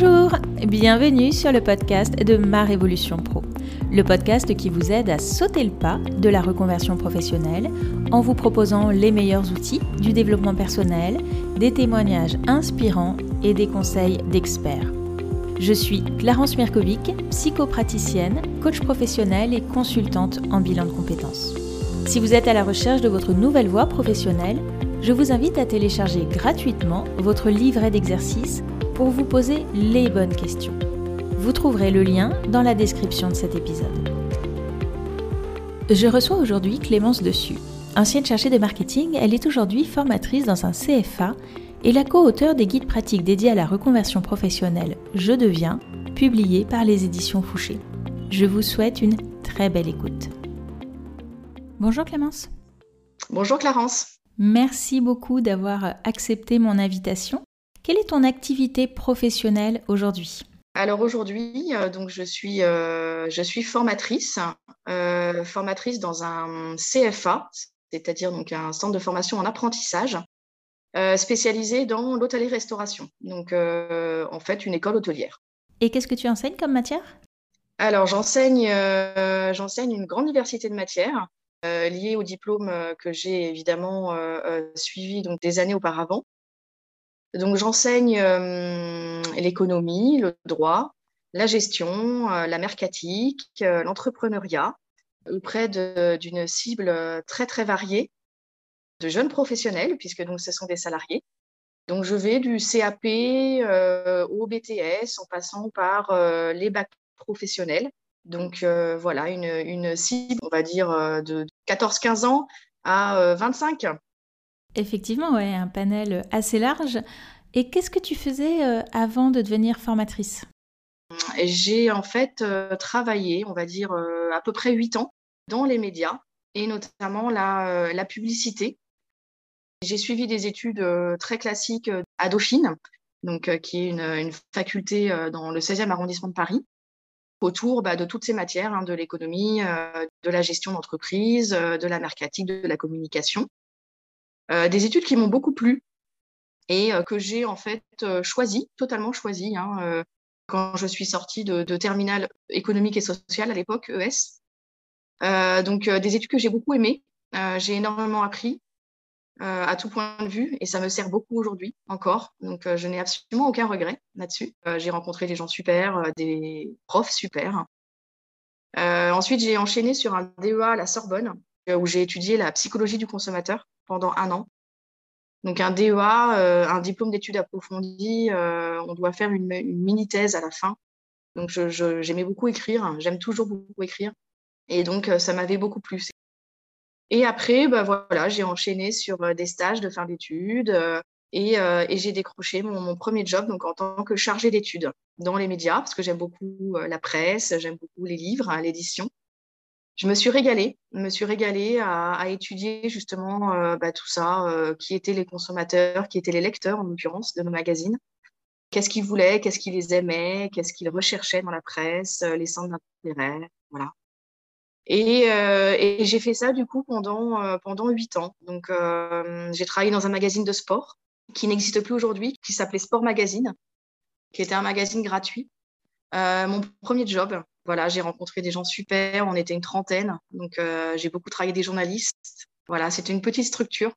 Bonjour, bienvenue sur le podcast de Ma Révolution Pro, le podcast qui vous aide à sauter le pas de la reconversion professionnelle en vous proposant les meilleurs outils du développement personnel, des témoignages inspirants et des conseils d'experts. Je suis Clarence Mirkovic, psychopraticienne, coach professionnelle et consultante en bilan de compétences. Si vous êtes à la recherche de votre nouvelle voie professionnelle, je vous invite à télécharger gratuitement votre livret d'exercices pour vous poser les bonnes questions. Vous trouverez le lien dans la description de cet épisode. Je reçois aujourd'hui Clémence Dessus. Ancienne cherchée de marketing, elle est aujourd'hui formatrice dans un CFA et la co-auteure des guides pratiques dédiés à la reconversion professionnelle Je deviens, publié par les éditions Fouché. Je vous souhaite une très belle écoute. Bonjour Clémence. Bonjour Clarence. Merci beaucoup d'avoir accepté mon invitation. Quelle est ton activité professionnelle aujourd'hui? Alors aujourd'hui, euh, donc je suis, euh, je suis formatrice, euh, formatrice dans un CFA, c'est-à-dire donc un centre de formation en apprentissage, spécialisé dans l'hôtellerie-restauration. Donc en fait une école hôtelière. Et qu'est-ce que tu enseignes comme matière? Alors j'enseigne, j'enseigne une grande diversité de matières liées au diplôme que j'ai évidemment suivi donc des années auparavant. Donc j'enseigne euh, l'économie, le droit, la gestion, euh, la mercatique, euh, l'entrepreneuriat auprès d'une cible très très variée de jeunes professionnels puisque donc ce sont des salariés. Donc je vais du CAP au BTS en passant par les bacs professionnels. Donc voilà, une, une, cible, on va dire, de 14-15 ans à 25. Effectivement, ouais, un panel assez large. Et qu'est-ce que tu faisais euh, avant de devenir formatrice? J'ai en fait euh, travaillé, on va dire, euh, à peu près huit ans dans les médias et notamment la, la publicité. J'ai suivi des études très classiques à Dauphine, donc, qui est une, faculté dans le 16e arrondissement de Paris, autour bah, de toutes ces matières, hein, de l'économie, de la gestion d'entreprise, de la mercatique, de la communication. Euh, des études qui m'ont beaucoup plu et euh, que j'ai en fait euh, choisi, totalement choisi, hein, quand je suis sortie de, de terminale économique et sociale à l'époque, ES. donc des études que j'ai beaucoup aimées, j'ai énormément appris à tout point de vue et ça me sert beaucoup aujourd'hui encore. Donc je n'ai absolument aucun regret là-dessus. j'ai rencontré des gens super, des profs super. ensuite j'ai enchaîné sur un DEA à la Sorbonne où j'ai étudié la psychologie du consommateur pendant un an. Donc un DEA, euh, un diplôme d'études approfondies, euh, on doit faire une, mini-thèse à la fin. Donc j'aimais beaucoup écrire, j'aime toujours beaucoup écrire. Et donc euh, ça m'avait beaucoup plu. Et après, bah, voilà, j'ai enchaîné sur des stages de fin d'études et, j'ai décroché mon, premier job donc en tant que chargée d'études dans les médias parce que j'aime beaucoup la presse, j'aime beaucoup les livres, l'édition je me suis régalée, me suis à, étudier justement euh, bah, tout ça, euh, qui étaient les consommateurs, qui étaient les lecteurs en l'occurrence de nos magazines. Qu'est-ce qu'ils voulaient, qu'est-ce qu'ils les aimaient, qu'est-ce qu'ils recherchaient dans la presse, euh, les centres d'intérêt, voilà. Et, et j'ai fait ça du coup pendant pendant huit ans. Donc j'ai travaillé dans un magazine de sport qui n'existe plus aujourd'hui, qui s'appelait Sport Magazine, qui était un magazine gratuit. mon premier job, voilà, j'ai rencontré des gens super, on était une trentaine, donc euh, j'ai beaucoup travaillé des journalistes. Voilà, c'était une petite structure.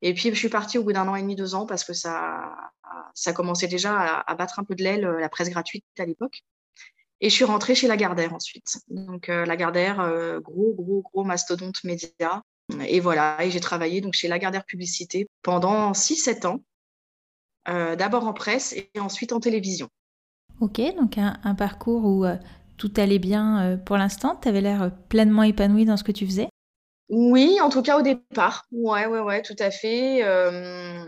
Et puis je suis partie au bout d'un an et demi, deux ans, parce que ça, ça commençait déjà à, battre un peu de l'aile, euh, la presse gratuite à l'époque. Et je suis rentrée chez Lagardère ensuite. Donc euh, Lagardère, gros, gros, gros mastodonte média. Et voilà, et j'ai travaillé donc chez Lagardère Publicité pendant 6-7 ans, d'abord en presse et ensuite en télévision. Ok, donc un, un parcours où tout allait bien euh, pour l'instant? Tu avais l'air euh, pleinement épanoui dans ce que tu faisais? Oui, en tout cas au départ. Ouais, ouais, ouais, tout à fait. Euh,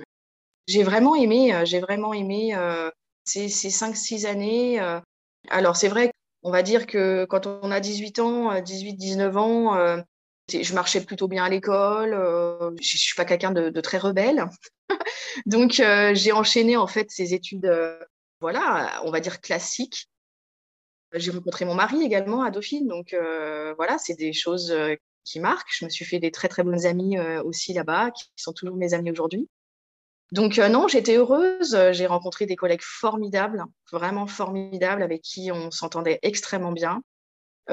j'ai vraiment aimé, j'ai vraiment aimé ces, ces 5-6 années. alors, c'est vrai qu'on va dire que quand on a 18 ans, 18-19 ans, je marchais plutôt bien à l'école. je ne suis pas quelqu'un de, de, très rebelle. Donc, j'ai enchaîné en fait ces études, voilà, on va dire classiques. J'ai rencontré mon mari également à Dauphine, donc euh, voilà, c'est des choses euh, qui marquent. Je me suis fait des très très bonnes amies euh, aussi là-bas, qui sont toujours mes amies aujourd'hui. Donc non, j'étais heureuse. J'ai rencontré des collègues formidables, vraiment formidables, avec qui on s'entendait extrêmement bien.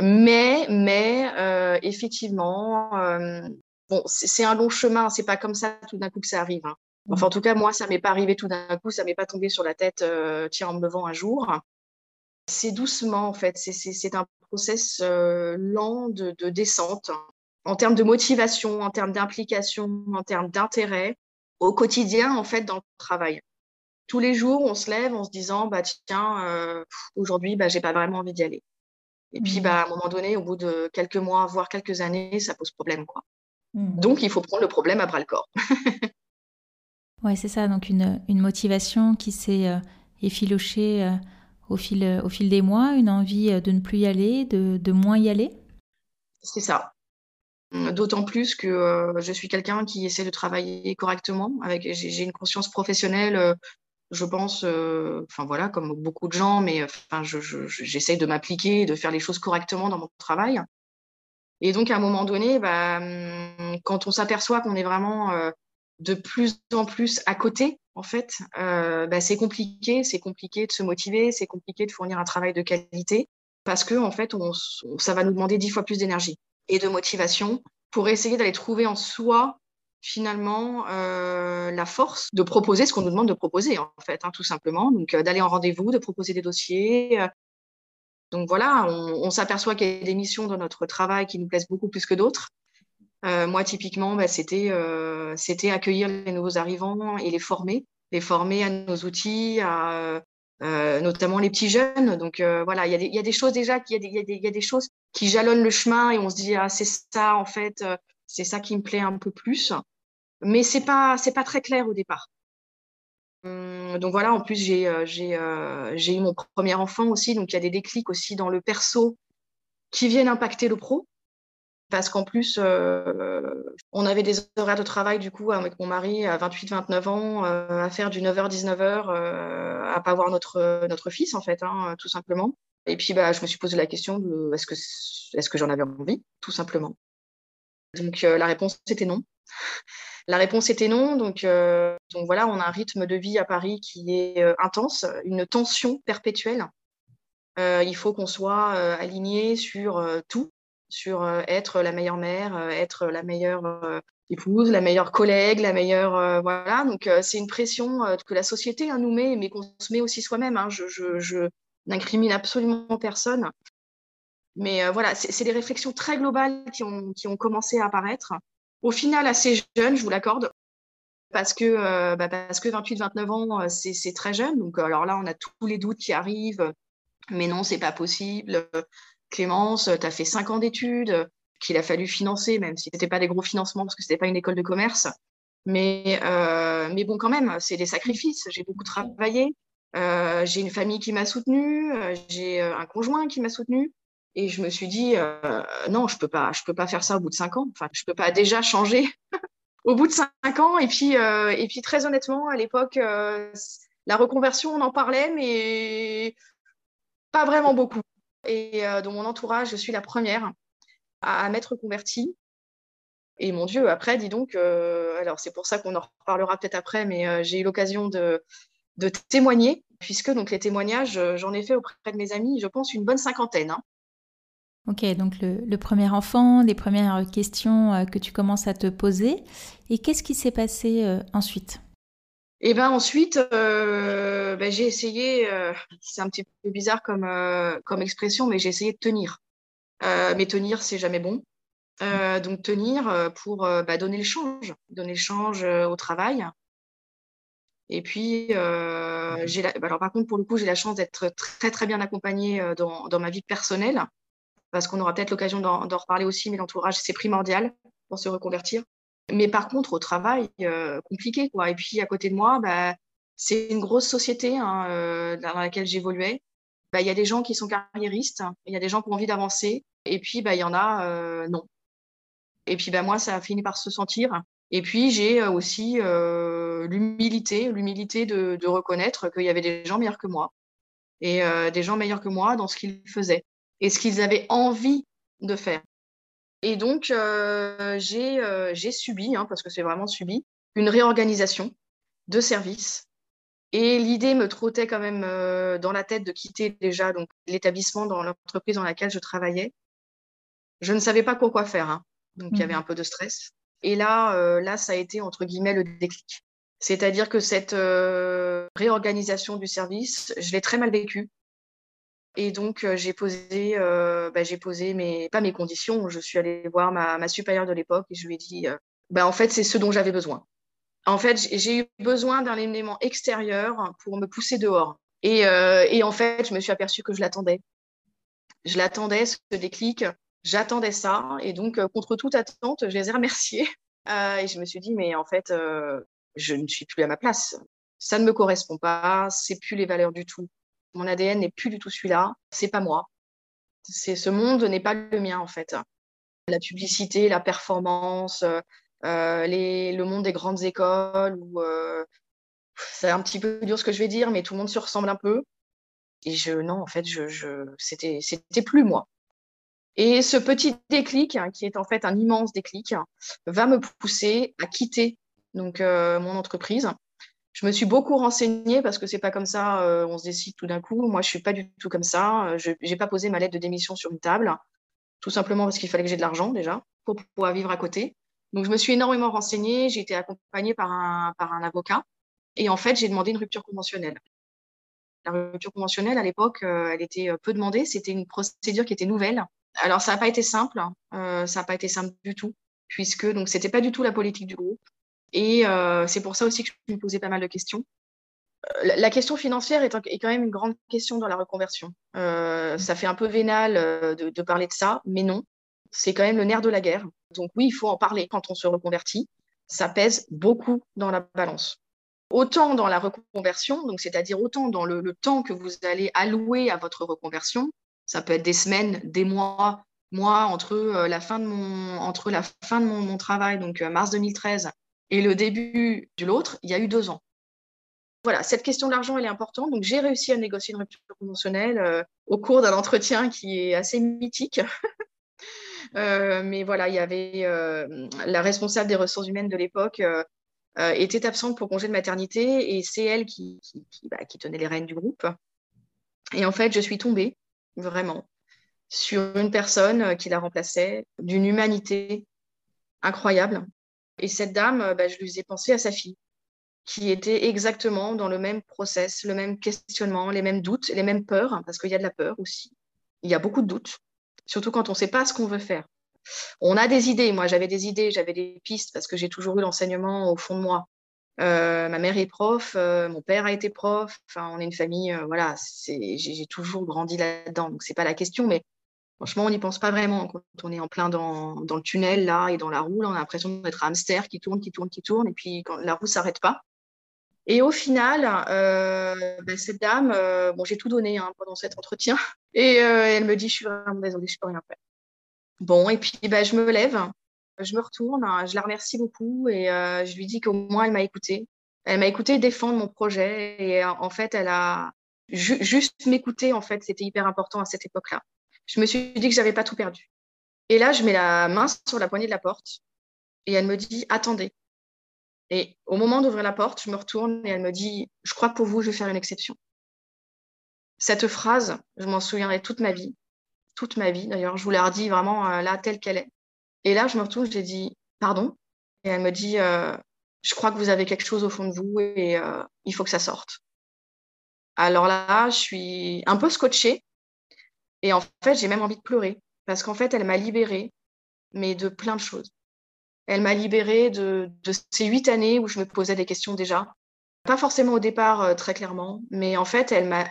Mais, mais effectivement, bon, c'est un long chemin. C'est pas comme ça tout d'un coup que ça arrive. Hein. Enfin, en tout cas, moi, ça m'est pas arrivé tout d'un coup. Ça m'est pas tombé sur la tête, tiens, en me levant un jour. C'est doucement, en fait. C'est un process lent de, de descente en termes de motivation, en termes d'implication, en termes d'intérêt au quotidien, en fait, dans le travail. Tous les jours, on se lève en se disant, bah, tiens, euh, aujourd'hui, bah, j'ai pas vraiment envie d'y aller. Et puis, mmh. bah, à un moment donné, au bout de quelques mois, voire quelques années, ça pose problème, quoi. Mmh. Donc, il faut prendre le problème à bras le corps. ouais, c'est ça. Donc, une, une motivation qui s'est euh, effilochée euh, au, fil, au fil des mois, une envie de ne plus y aller, de, de moins y aller? C'est ça. Mmh, d'autant plus que euh, je suis quelqu'un qui essaie de travailler correctement. Avec, j'ai, une conscience professionnelle, euh, je pense, euh, enfin voilà, comme beaucoup de gens, mais enfin, je, j'essaie de m'appliquer, de faire les choses correctement dans mon travail. Et donc, à un moment donné, bah, mmh, quand on s'aperçoit qu'on est vraiment de plus en plus à côté, en fait, bah, c'est compliqué. C'est compliqué de se motiver, c'est compliqué de fournir un travail de qualité parce que, en fait, on, ça va nous demander dix fois plus d'énergie et de motivation pour essayer d'aller trouver en soi finalement euh, la force de proposer ce qu'on nous demande de proposer en fait, hein, tout simplement. Donc euh, d'aller en rendez-vous, de proposer des dossiers. Euh. donc voilà, on, s'aperçoit qu'il y a des missions dans notre travail qui nous plaisent beaucoup plus que d'autres. Moi typiquement, bah, c'était c'était accueillir les nouveaux arrivants et les former, les former à nos outils, euh, notamment les petits jeunes. Donc euh, voilà, il y, a des choses déjà, il y, a des choses qui jalonnent le chemin et on se dit ah c'est ça en fait, euh, c'est ça qui me plaît un peu plus. Mais c'est pas c'est pas très clair au départ. Hum, donc voilà, en plus j'ai j'ai eu mon premier enfant aussi, donc il y a des déclics aussi dans le perso qui viennent impacter le pro parce qu'en plus, euh, on avait des horaires de travail, du coup, avec mon mari à 28-29 ans, euh, à faire du 9h-19h, euh, à pas voir notre, notre fils, en fait, hein, tout simplement. Et puis, bah, je me suis posé la question est-ce que, est-ce que j'en avais envie, tout simplement. Donc, la réponse était non. La réponse était non. Donc, donc, voilà, on a un rythme de vie à Paris qui est intense, une tension perpétuelle. il faut qu'on soit aligné sur tout sur euh, être la meilleure mère, euh, être la meilleure euh, épouse, la meilleure collègue, la meilleure voilà. Donc c'est une pression que la société hein, nous met, mais qu'on se met aussi soi-même. Hein. Je, je, je n'incrimine absolument personne. Mais voilà, c'est des réflexions très globales qui ont, qui ont commencé à apparaître. Au final, assez jeune, je vous l'accorde, parce que, bah que 28-29 ans, c'est très jeune. Donc alors là, on a tous les doutes qui arrivent. Mais non, c'est pas possible. Clémence, tu as fait cinq ans d'études qu'il a fallu financer, même si ce n'était pas des gros financements parce que ce n'était pas une école de commerce. Mais, euh, mais bon, quand même, c'est des sacrifices. J'ai beaucoup travaillé. Euh, j'ai une famille qui m'a soutenue. Euh, j'ai un conjoint qui m'a soutenue. Et je me suis dit, non, je ne peux, pas, peux pas faire ça au bout de cinq ans. Enfin, je ne peux pas déjà changer au bout de cinq ans. Et puis, et puis très honnêtement, à l'époque, la reconversion, on en parlait, mais pas vraiment beaucoup et euh, dans mon entourage, je suis la première à, m'être convertie. Et mon Dieu, après, dis donc, euh, alors c'est pour ça qu'on en reparlera peut-être après, mais euh, j'ai eu l'occasion de, témoigner, puisque donc les témoignages, j'en ai fait auprès de mes amis, je pense, une bonne cinquantaine. Hein. Ok, donc le, premier enfant, les premières questions que tu commences à te poser. Et qu'est-ce qui s'est passé ensuite? Et ben ensuite, euh, ben, j'ai essayé, euh, c'est un petit peu bizarre comme, euh, comme expression, mais j'ai essayé de tenir. mais tenir, c'est jamais bon. donc tenir pour bah, donner le change, donner le change au travail. Et puis, alors par contre, pour le coup, j'ai la chance d'être très très bien accompagnée dans, dans ma vie personnelle, parce qu'on aura peut-être l'occasion d'en reparler aussi, mais l'entourage, c'est primordial pour se reconvertir. Mais par contre, au travail, euh, compliqué, quoi. Et puis, à côté de moi, bah, c'est une grosse société hein, euh, dans laquelle j'évoluais. Bah, il y a des gens qui sont carriéristes, il y a des gens qui ont envie d'avancer, et puis, bah, il y en a, euh, non. Et puis, moi, ça a fini par se sentir. Et puis, j'ai aussi l'humilité, l'humilité de, de reconnaître qu'il y avait des gens meilleurs que moi, et des gens meilleurs que moi dans ce qu'ils faisaient, et ce qu'ils avaient envie de faire. Et donc, euh, euh, j'ai subi, hein, parce que c'est vraiment subi, une réorganisation de service. Et l'idée me trottait quand même euh, dans la tête de quitter déjà donc l'établissement dans l'entreprise dans laquelle je travaillais. Je ne savais pas quoi faire, hein. donc il y avait mmh. un peu de stress. Et là, là, ça a été entre guillemets le déclic. C'est-à-dire que cette réorganisation du service, je l'ai très mal vécue. Et donc, j'ai posé, bah, j'ai posé mes, pas mes conditions. Je suis allée voir ma, ma supérieure de l'époque et je lui ai dit, bah, en fait, c'est ce dont j'avais besoin. En fait, j'ai eu besoin d'un élément extérieur pour me pousser dehors. Euh, et, en fait, je me suis aperçue que je l'attendais. Je l'attendais, ce déclic. J'attendais ça. Et donc, euh, contre toute attente, je les ai remerciés. Euh, et je me suis dit, mais en fait, je ne suis plus à ma place. Ça ne me correspond pas. C'est plus les valeurs du tout. Mon ADN n'est plus du tout celui-là. C'est pas moi. C'est ce monde n'est pas le mien en fait. La publicité, la performance, euh, les, le monde des grandes écoles euh, c'est un petit peu dur ce que je vais dire, mais tout le monde se ressemble un peu. Et je, non, en fait, je, je c'était, c'était plus moi. Et ce petit déclic, hein, qui est en fait un immense déclic, va me pousser à quitter donc euh, mon entreprise. Je me suis beaucoup renseignée parce que c'est pas comme ça, on se décide tout d'un coup. Moi, je suis pas du tout comme ça. Je n'ai pas posé ma lettre de démission sur une table, tout simplement parce qu'il fallait que j'ai de l'argent déjà pour pouvoir vivre à côté. Donc, je me suis énormément renseignée. J'ai été accompagnée par un, par un avocat. Et en fait, j'ai demandé une rupture conventionnelle. La rupture conventionnelle, à l'époque, euh, elle était euh, peu demandée. C'était une procédure qui était nouvelle. Alors, ça n'a pas été simple. Euh, ça n'a pas été simple du tout, puisque donc c'était pas du tout la politique du groupe. Et c'est pour ça aussi que je me posais pas mal de questions. La question financière est, quand même une grande question dans la reconversion. ça fait un peu vénal de, parler de ça, mais non c'est quand même le nerf de la guerre. Donc oui, il faut en parler quand on se reconvertit. Ça pèse beaucoup dans la balance. Autant dans la reconversion, donc c'est-à-dire autant dans le, temps que vous allez allouer à votre reconversion, ça peut être des semaines, des mois. Moi, entre euh, la fin de mon, entre la fin de mon, travail, donc euh, mars 2013, et le début de l'autre, il y a eu deux ans. Voilà, cette question de l'argent, elle est importante. Donc, j'ai réussi à négocier une rupture conventionnelle euh, au cours d'un entretien qui est assez mythique. Euh, mais voilà, il y avait euh, la responsable des ressources humaines de l'époque était absente pour congé de maternité et c'est elle qui, bah, qui, tenait les rênes du groupe. Et en fait, je suis tombée vraiment sur une personne qui la remplaçait, d'une humanité incroyable. Et cette dame, bah, je lui ai pensé à sa fille, qui était exactement dans le même process, le même questionnement, les mêmes doutes, les mêmes peurs, parce qu'il y a de la peur aussi. Il y a beaucoup de doutes surtout quand on ne sait pas ce qu'on veut faire. On a des idées, moi j'avais des idées, j'avais des pistes parce que j'ai toujours eu l'enseignement au fond de moi. Euh, ma mère est prof, euh, mon père a été prof, enfin on est une famille, euh, voilà, j'ai toujours grandi là-dedans, donc c'est pas la question, mais franchement on n'y pense pas vraiment quand on est en plein dans, le tunnel là et dans la roue, on a l'impression d'être un hamster qui tourne, qui tourne, qui tourne, et puis quand la roue s'arrête pas. Et au final, ben, cette dame, bon j'ai tout donné hein, pendant cet entretien, et euh, elle me dit, je suis vraiment désolée, je ne peux rien faire. Bon, et puis bah, je me lève, je me retourne, je la remercie beaucoup et euh, je lui dis qu'au moins elle m'a écouté. Elle m'a écouté défendre mon projet et euh, en fait, elle a juste m'écouter, en fait, c'était hyper important à cette époque-là. Je me suis dit que j'avais pas tout perdu. Et là, je mets la main sur la poignée de la porte et elle me dit, attendez. Et au moment d'ouvrir la porte, je me retourne et elle me dit, je crois que pour vous, je vais faire une exception. Cette phrase, je m'en souviendrai toute ma vie, toute ma vie. D'ailleurs, je vous l'ai redit vraiment euh, là, telle qu'elle est. Et là, je me retrouve, j'ai dit pardon. Et elle me dit euh, je crois que vous avez quelque chose au fond de vous et euh, il faut que ça sorte. Alors là, je suis un peu scotchée. Et en fait, j'ai même envie de pleurer parce qu'en fait, elle m'a libérée, mais de plein de choses. Elle m'a libérée de, de, ces huit années où je me posais des questions déjà. Pas forcément au départ, très clairement, mais en fait, elle m'a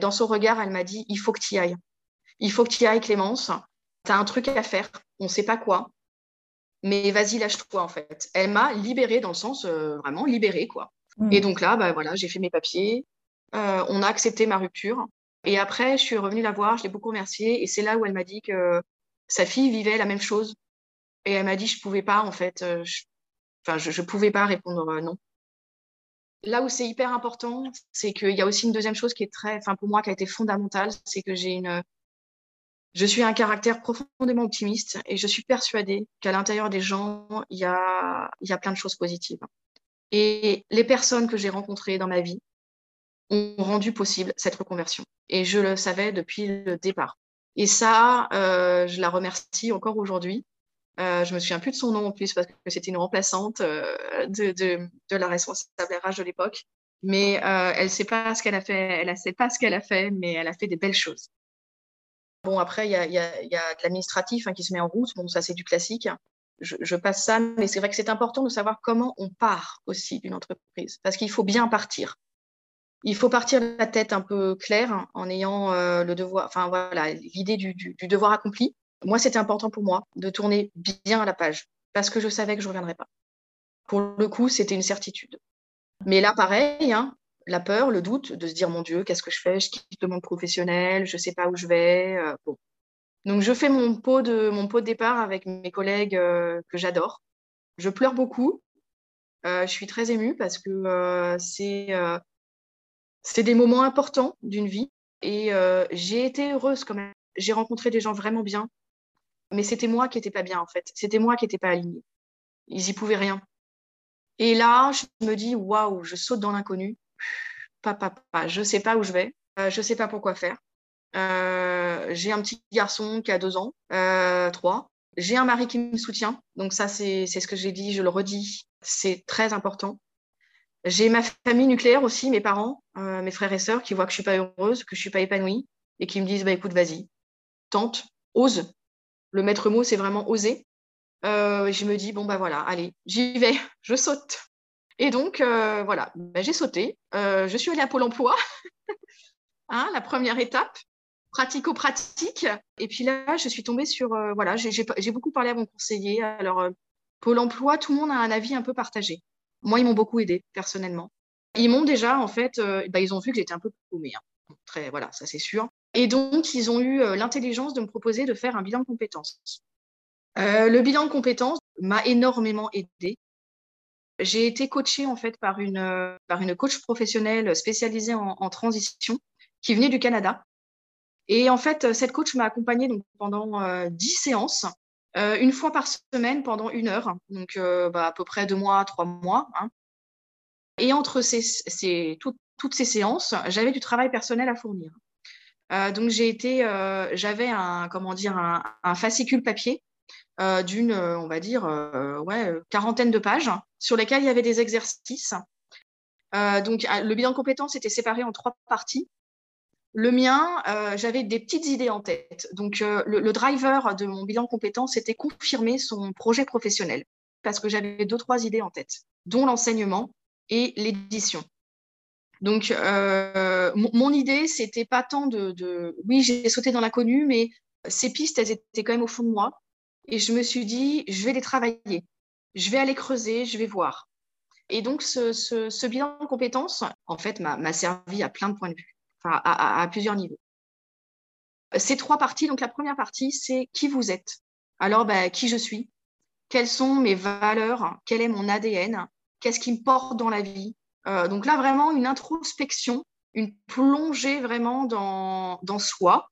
dans son regard, elle m'a dit il faut que tu y ailles. Il faut que tu y ailles, Clémence. Tu as un truc à faire. On ne sait pas quoi. Mais vas-y, lâche-toi, en fait. Elle m'a libérée dans le sens euh, vraiment libérée, quoi. Mm. Et donc là, bah, voilà, j'ai fait mes papiers. Euh, on a accepté ma rupture. Et après, je suis revenue la voir, je l'ai beaucoup remerciée. Et c'est là où elle m'a dit que sa fille vivait la même chose. Et elle m'a dit, je ne pouvais pas, en fait. Euh, enfin, je pouvais pas répondre non là où c'est hyper important, c'est qu'il y a aussi une deuxième chose qui est très, enfin pour moi, qui a été fondamentale, c'est que j'ai une, je suis un caractère profondément optimiste et je suis persuadée qu'à l'intérieur des gens, il y a, il y a plein de choses positives. Et les personnes que j'ai rencontrées dans ma vie ont rendu possible cette reconversion. Et je le savais depuis le départ. Et ça, euh, je la remercie encore aujourd'hui. Euh, je me souviens plus de son nom en plus parce que c'était une remplaçante euh, de, de, la responsable RH de l'époque. Mais elle sait pas ce qu'elle a fait. Elle ne sait pas ce qu'elle a fait, mais elle a fait des belles choses. Bon, après, il y a, y, a, y a, de l'administratif hein, qui se met en route. Bon, ça, c'est du classique. Je, je, passe ça, mais c'est vrai que c'est important de savoir comment on part aussi d'une entreprise, parce qu'il faut bien partir il faut partir la tête un peu claire en ayant euh, le devoir, enfin voilà, l'idée du, devoir accompli. Moi, c'était important pour moi de tourner bien la page parce que je savais que je ne reviendrais pas. Pour le coup, c'était une certitude. Mais là, pareil, hein, la peur, le doute de se dire mon Dieu, qu'est-ce que je fais? Je quitte le monde professionnel, je ne sais pas où je vais. Euh. Donc, je fais mon pot de mon pot de départ avec mes collègues euh, que j'adore. Je pleure beaucoup. Je suis très émue parce que c'est c'est des moments importants d'une vie et euh, j'ai été heureuse quand même. J'ai rencontré des gens vraiment bien, mais c'était moi qui n'étais pas bien en fait. C'était moi qui n'étais pas alignée. Ils y pouvaient rien. Et là, je me dis waouh, je saute dans l'inconnu. Papa, papa, je sais pas où je vais, euh, je sais pas pourquoi faire. Euh, j'ai un petit garçon qui a deux ans, euh, trois. J'ai un mari qui me soutient, donc ça c'est ce que j'ai dit, je le redis, c'est très important. J'ai ma famille nucléaire aussi, mes parents, euh, mes frères et sœurs, qui voient que je suis pas heureuse, que je suis pas épanouie, et qui me disent bah écoute, vas-y, tente, ose. Le maître mot, c'est vraiment oser. Euh, je me dis bon bah voilà, allez, j'y vais, je saute. Et donc euh, voilà, bah, j'ai sauté. Je suis allée à Pôle Emploi, hein, la première étape, pratico-pratique. Et puis là, je suis tombée sur voilà, j'ai beaucoup parlé à mon conseiller. Alors Pôle Emploi, tout le monde a un avis un peu partagé. Moi, ils m'ont beaucoup aidé personnellement. Ils m'ont déjà, en fait, euh, bah, ils ont vu que j'étais un peu paumée. Hein. Très, voilà, ça c'est sûr. Et donc, ils ont eu euh, l'intelligence de me proposer de faire un bilan de compétences. Euh, le bilan de compétences m'a énormément aidé. J'ai été coachée en fait par une, euh, par une coach professionnelle spécialisée en, transition qui venait du Canada. Et en fait, cette coach m'a accompagnée donc, pendant euh, dix séances euh, une fois par semaine pendant une heure, donc euh, bah, à peu près deux mois, trois mois. Hein. Et entre ces, ces, tout, toutes ces séances, j'avais du travail personnel à fournir. Euh, donc j'ai été, j'avais un comment dire un, un fascicule papier d'une, on va dire, ouais, quarantaine de pages sur lesquelles il y avait des exercices. donc le bilan de compétences était séparé en trois parties. Le mien, euh, j'avais des petites idées en tête. Donc, euh, le, driver de mon bilan compétences, c'était confirmer son projet professionnel parce que j'avais deux, trois idées en tête, dont l'enseignement et l'édition. Donc, euh, mon idée, c'était pas tant de. Oui, j'ai sauté dans l'inconnu, mais ces pistes, elles étaient quand même au fond de moi. Et je me suis dit, je vais les travailler. Je vais aller creuser, je vais voir. Et donc, ce, ce, ce bilan de compétences, en fait, m'a servi à plein de points de vue à, plusieurs niveaux. Ces trois parties, donc la première partie, c'est qui vous êtes. Alors, bah, qui je suis, quelles sont mes valeurs, quel est mon ADN, qu'est-ce qui me porte dans la vie. Euh, donc là, vraiment, une introspection, une plongée vraiment dans, dans soi,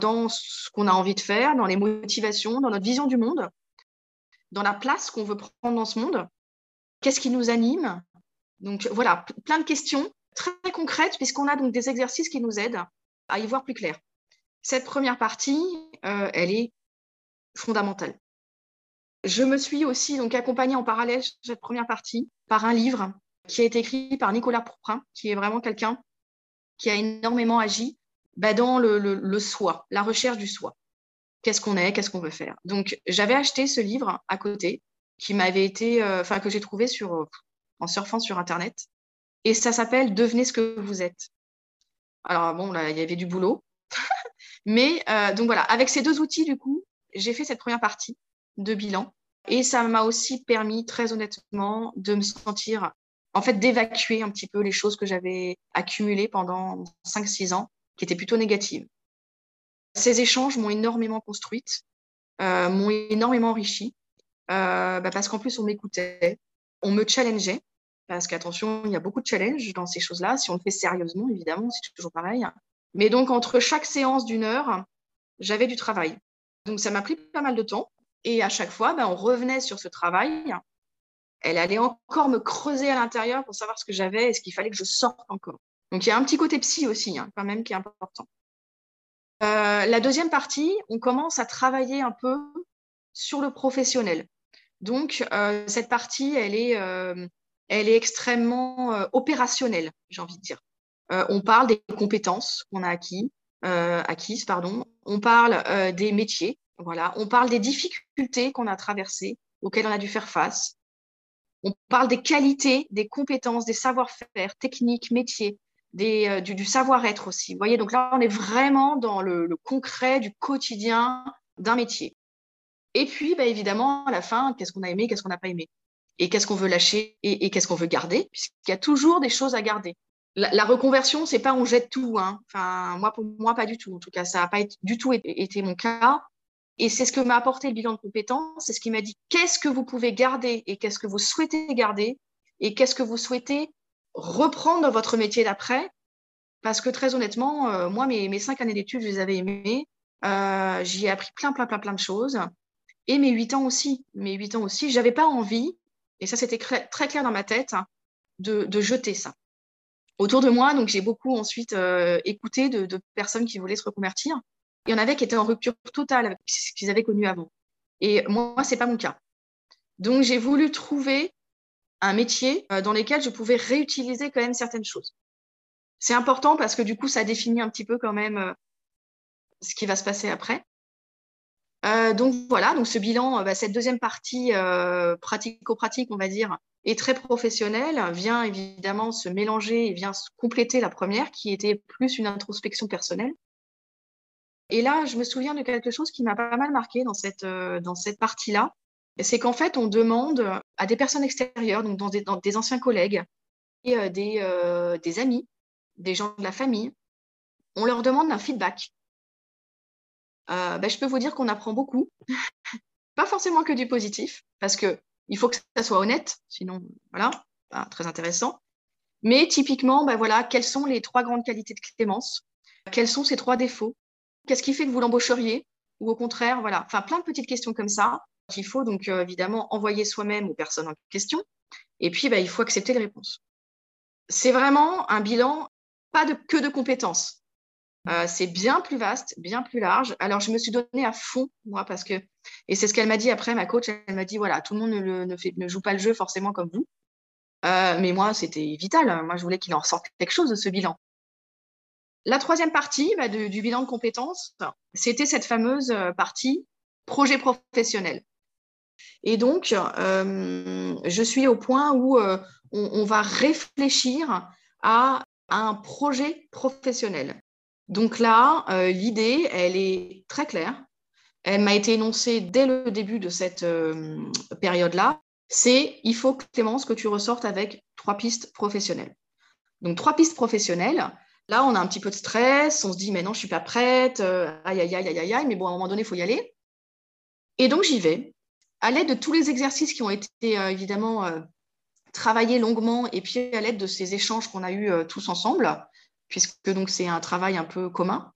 dans ce qu'on a envie de faire, dans les motivations, dans notre vision du monde, dans la place qu'on veut prendre dans ce monde, qu'est-ce qui nous anime. Donc voilà, plein de questions très concrète puisqu'on a donc des exercices qui nous aident à y voir plus clair. Cette première partie, euh, elle est fondamentale. Je me suis aussi donc accompagnée en parallèle cette première partie par un livre qui a été écrit par Nicolas Pourprin, qui est vraiment quelqu'un qui a énormément agi bah, dans le, soi, la recherche du soi. Qu'est-ce qu'on est, qu'est-ce qu'on veut faire? Donc j'avais acheté ce livre à côté, qui m'avait été, euh, enfin que j'ai trouvé sur en surfant sur internet, et ça s'appelle Devenez ce que vous êtes. Alors bon, là, il y avait du boulot. Mais euh, donc voilà, avec ces deux outils, du coup, j'ai fait cette première partie de bilan. Et ça m'a aussi permis, très honnêtement, de me sentir, en fait, d'évacuer un petit peu les choses que j'avais accumulées pendant 5-6 ans, qui étaient plutôt négatives. Ces échanges m'ont énormément construite, euh, m'ont énormément enrichi, euh, bah parce qu'en plus, on m'écoutait, on me challengeait, parce qu'attention, il y a beaucoup de challenges dans ces choses-là. Si on le fait sérieusement, évidemment, c'est toujours pareil. Mais donc, entre chaque séance d'une heure, j'avais du travail. Donc, ça m'a pris pas mal de temps. Et à chaque fois, ben, on revenait sur ce travail Elle allait encore me creuser à l'intérieur pour savoir ce que j'avais et ce qu'il fallait que je sorte encore. Donc il y a un petit côté psy aussi, hein, quand même, qui est important. Euh, la deuxième partie, on commence à travailler un peu sur le professionnel. Donc euh, cette partie, elle est, euh, elle est extrêmement opérationnelle, j'ai envie de dire. on parle des compétences qu'on a acquis, acquises. On parle des métiers, voilà. On parle des difficultés qu'on a traversées, auxquelles on a dû faire face. On parle des qualités, des compétences, des savoir-faire, techniques, métiers, euh, du, savoir-être aussi. Vous voyez, donc là, on est vraiment dans le, concret du quotidien d'un métier. Et puis, bah, évidemment, à la fin, qu'est-ce qu'on a aimé, qu'est-ce qu'on n'a pas aimé? Et qu'est-ce qu'on veut lâcher et, qu'est-ce qu'on veut garder Puisqu'il y a toujours des choses à garder. La, la reconversion, c'est pas on jette tout. Hein. Enfin, moi, pour moi, pas du tout. En tout cas, ça n'a pas du tout été mon cas. Et c'est ce que m'a apporté le bilan de compétences. C'est ce qui m'a dit qu'est-ce que vous pouvez garder et qu'est-ce que vous souhaitez garder et qu'est-ce que vous souhaitez reprendre dans votre métier d'après? Parce que très honnêtement, euh, moi, mes, mes, cinq années d'études, je les avais aimées. Euh, j'y ai appris plein, plein, plein, plein de choses. Et mes huit ans aussi. Mes huit ans aussi, j'avais pas envie, et ça c'était très clair dans ma tête, de, de, jeter ça. Autour de moi, donc j'ai beaucoup ensuite euh, écouté de, personnes qui voulaient se reconvertir. Il y en avait qui étaient en rupture totale avec ce qu'ils avaient connu avant. Et moi, c'est pas mon cas. Donc j'ai voulu trouver un métier dans lequel je pouvais réutiliser quand même certaines choses. C'est important parce que du coup, ça définit un petit peu quand même euh, ce qui va se passer après. Euh, donc voilà, donc ce bilan, euh, bah, cette deuxième partie pratico-pratique, on va dire, est très professionnelle, vient évidemment se mélanger et vient compléter la première qui était plus une introspection personnelle. Et là, je me souviens de quelque chose qui m'a pas mal marqué dans cette, dans cette partie-là. C'est qu'en fait, on demande à des personnes extérieures, donc dans des, anciens collègues et des, des amis, des gens de la famille, on leur demande un feedback. Euh, ben, je peux vous dire qu'on apprend beaucoup, pas forcément que du positif, parce que il faut que ça soit honnête, sinon voilà, pas très intéressant. Mais typiquement, ben voilà, quelles sont les trois grandes qualités de Clémence? Quels sont ses trois défauts? Qu'est-ce qui fait que vous l'embaucheriez? Ou au contraire, voilà, enfin plein de petites questions comme ça qu'il faut donc euh, évidemment envoyer soi-même aux personnes en question. Et puis, ben, il faut accepter les réponses. C'est vraiment un bilan pas que de compétences. Euh, c'est bien plus vaste, bien plus large. Alors, je me suis donnée à fond, moi, parce que, et c'est ce qu'elle m'a dit après, ma coach, elle m'a dit, voilà, tout le monde ne, joue pas le jeu forcément comme vous. Euh, mais moi, c'était vital. Moi, je voulais qu'il en sorte quelque chose de ce bilan. La troisième partie bah, du bilan de compétences, c'était cette fameuse euh, partie projet professionnel. Et donc, je suis au point où on, va réfléchir à un projet professionnel. Donc là, euh, l'idée, elle est très claire. Elle m'a été énoncée dès le début de cette euh, période-là. C'est il faut Clémence que tu ressortes avec trois pistes professionnelles. Donc trois pistes professionnelles. Là, on a un petit peu de stress. On se dit mais non, je suis pas prête. Euh, aïe aïe aïe aïe aïe. Mais bon, à un moment donné, il faut y aller. Et donc j'y vais. À l'aide de tous les exercices qui ont été évidemment travailler longuement et puis à l'aide de ces échanges qu'on a eus tous ensemble, puisque donc c'est un travail un peu commun,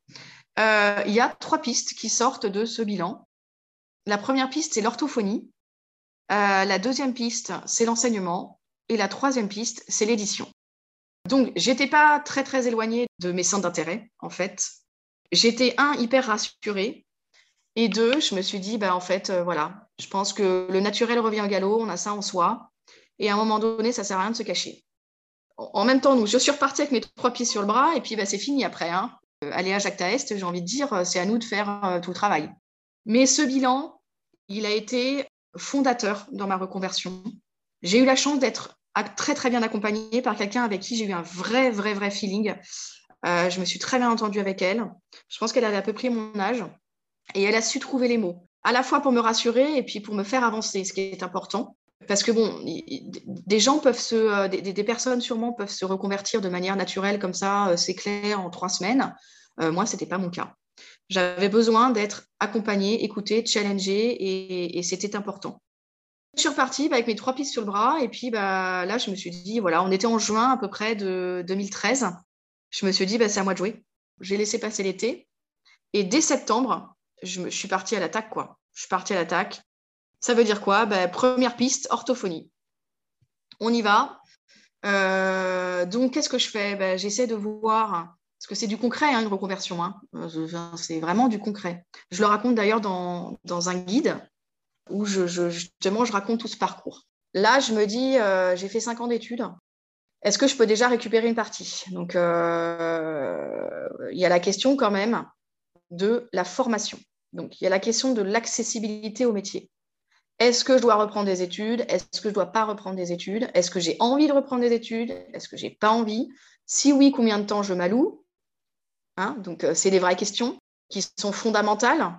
euh, il y a trois pistes qui sortent de ce bilan. La première piste, c'est l'orthophonie. Euh, la deuxième piste, c'est l'enseignement. Et la troisième piste, c'est l'édition. Donc, j'étais pas très, très éloignée de mes centres d'intérêt, en fait. J'étais, un, hyper rassurée. Et deux, je me suis dit, bah, en fait, voilà, je pense que le naturel revient au galop, on a ça en soi. Et à un moment donné, ça sert à rien de se cacher. En même temps, nous, je suis repartie avec mes trois pieds sur le bras et puis bah, c'est fini après. Hein. Euh, allez à Jacques Est, j'ai envie de dire, euh, c'est à nous de faire euh, tout le travail. Mais ce bilan, il a été fondateur dans ma reconversion. J'ai eu la chance d'être très très bien accompagnée par quelqu'un avec qui j'ai eu un vrai vrai vrai feeling. je me suis très bien entendue avec elle. Je pense qu'elle avait à peu près mon âge et elle a su trouver les mots, à la fois pour me rassurer et puis pour me faire avancer, ce qui est important parce que bon, des gens peuvent se, euh, des, personnes sûrement peuvent se reconvertir de manière naturelle comme ça, euh, c'est clair, en trois semaines. Euh, moi, ce n'était pas mon cas. J'avais besoin d'être accompagnée, écoutée, challengée, et, c'était important. Je suis repartie bah, avec mes trois pistes sur le bras, et puis bah, là, je me suis dit, voilà, on était en juin à peu près de 2013. Je me suis dit, bah, c'est à moi de jouer. J'ai laissé passer l'été, et dès septembre, je, je suis partie à l'attaque, quoi. Je suis partie à l'attaque. Ça veut dire quoi? Ben, Première piste, orthophonie. On y va. donc, qu'est-ce que je fais? Ben, J'essaie de voir parce que c'est du concret, hein, une reconversion. Hein. C'est vraiment du concret. Je le raconte d'ailleurs dans, un guide où je, justement raconte tout ce parcours. Là, je me dis, euh, j'ai fait cinq ans d'études. Est-ce que je peux déjà récupérer une partie? Donc, euh, il y a la question quand même de la formation. Donc, il y a la question de l'accessibilité au métier. Est-ce que je dois reprendre des études? Est-ce que je ne dois pas reprendre des études? Est-ce que j'ai envie de reprendre des études? Est-ce que je n'ai pas envie? Si oui, combien de temps je m'alloue? Hein, donc, euh, c'est des vraies questions qui sont fondamentales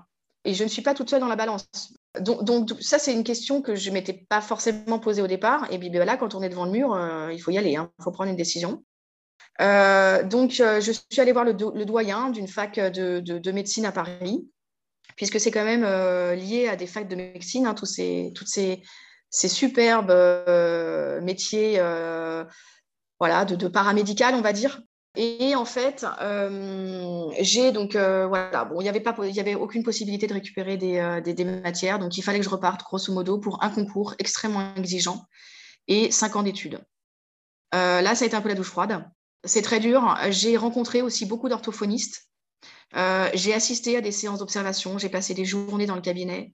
et je ne suis pas toute seule dans la balance. Donc, ça, c'est une question que je ne m'étais pas forcément posée au départ. Et puis ben là, quand on est devant le mur, euh, il faut y aller, hein. il faut prendre une décision. Euh, donc, je suis allée voir le, doyen d'une fac de, médecine à Paris, puisque c'est quand même lié à des facs de médecine, hein, tous ces, toutes ces, superbes métiers voilà, de, paramédical, on va dire, et en fait, euh, j'ai donc, euh, voilà, bon, il n'y avait, avait aucune possibilité de récupérer euh, des, des, matières, donc il fallait que je reparte, grosso modo, pour un concours extrêmement exigeant et cinq ans d'études. là, ça a été un peu la douche froide. C'est très dur. J'ai rencontré aussi beaucoup d'orthophonistes. J'ai assisté à des séances d'observation. J'ai passé des journées dans le cabinet.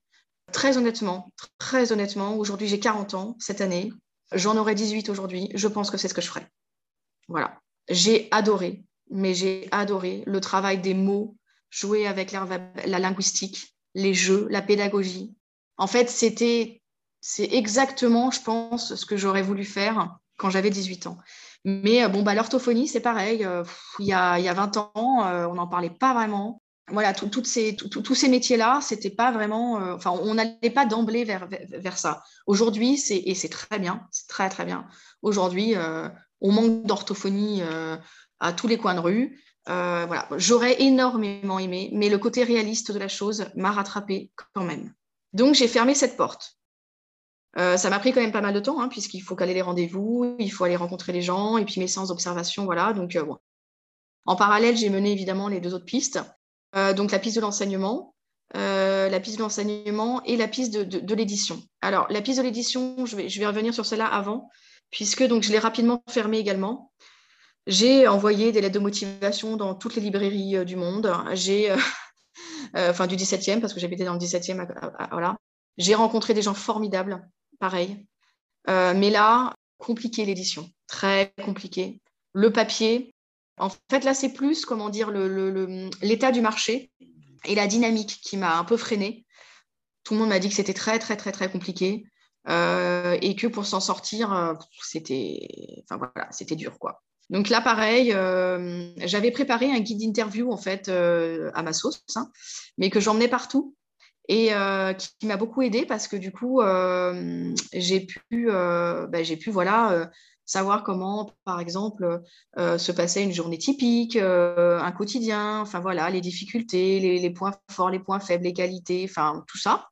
Très honnêtement, très honnêtement, aujourd'hui, j'ai 40 ans cette année. J'en aurai 18 aujourd'hui. Je pense que c'est ce que je ferai. Voilà. J'ai adoré, mais j'ai adoré le travail des mots, jouer avec la, linguistique, les jeux, la pédagogie. En fait, c'était, c'est exactement, je pense, ce que j'aurais voulu faire quand j'avais 18 ans. Mais euh, bon, bah, l'orthophonie, c'est pareil. Euh, il, y a, il y a 20 ans, euh, on n'en parlait pas vraiment. Voilà, ces, tous ces métiers-là, c'était pas vraiment. on n'allait pas d'emblée vers, vers, ça. Aujourd'hui, c'est, et c'est très bien, c'est très, très bien. Aujourd'hui, on manque d'orthophonie à tous les coins de rue. Voilà. J'aurais énormément aimé, mais le côté réaliste de la chose m'a rattrapé quand même. Donc j'ai fermé cette porte. Euh, ça m'a pris quand même pas mal de temps, hein, puisqu'il faut caler les rendez-vous, il faut aller rencontrer les gens, et puis mes séances d'observation, voilà. Donc bon. En parallèle, j'ai mené évidemment les deux autres pistes. donc la piste de l'enseignement, la piste de l'enseignement et la piste de, l'édition. Alors la piste de l'édition, je vais, revenir sur cela avant puisque je l'ai rapidement fermé également. J'ai envoyé des lettres de motivation dans toutes les librairies euh, du monde. J'ai, euh, euh, enfin du 17e, parce que j'habitais dans le 17e. voilà. J'ai rencontré des gens formidables, pareil. mais là, compliqué l'édition, très compliqué. Le papier, en fait, là, c'est plus, comment dire, l'état du marché et la dynamique qui m'a un peu freiné. Tout le monde m'a dit que c'était très, très, très, très compliqué. Euh, et que pour s'en sortir, euh, c'était, enfin voilà, dur. Donc là, pareil, euh, j'avais préparé un guide d'interview en fait à ma sauce, hein, mais que j'emmenais partout et qui, m'a beaucoup aidé parce que du coup, j'ai pu, bah, j'ai pu voilà savoir comment, par exemple, se passait une journée typique, un quotidien, enfin voilà, les difficultés, les, les, points forts, les points faibles, les qualités, enfin tout ça.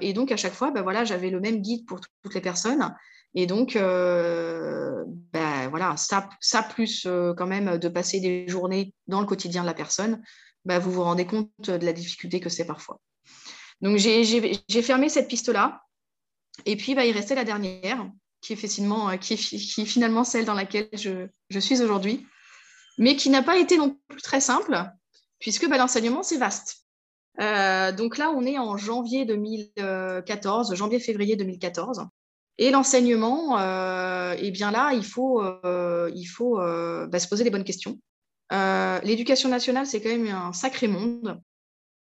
Et donc, à chaque fois, ben voilà, j'avais le même guide pour toutes les personnes. Et donc, euh, ben voilà, ça, ça plus euh, quand même de passer des journées dans le quotidien de la personne, ben vous vous rendez compte de la difficulté que c'est parfois. Donc, j'ai fermé cette piste-là. Et puis, ben, il restait la dernière, qui est, est, finalement celle dans laquelle je, suis aujourd'hui, mais qui n'a pas été non plus très simple, puisque ben, l'enseignement, c'est vaste. Euh, donc là, on est en janvier 2014, janvier-février 2014. Et l'enseignement, euh, eh bien là, il faut, euh, il faut bah, se poser les bonnes questions. L'éducation nationale, c'est quand même un sacré monde.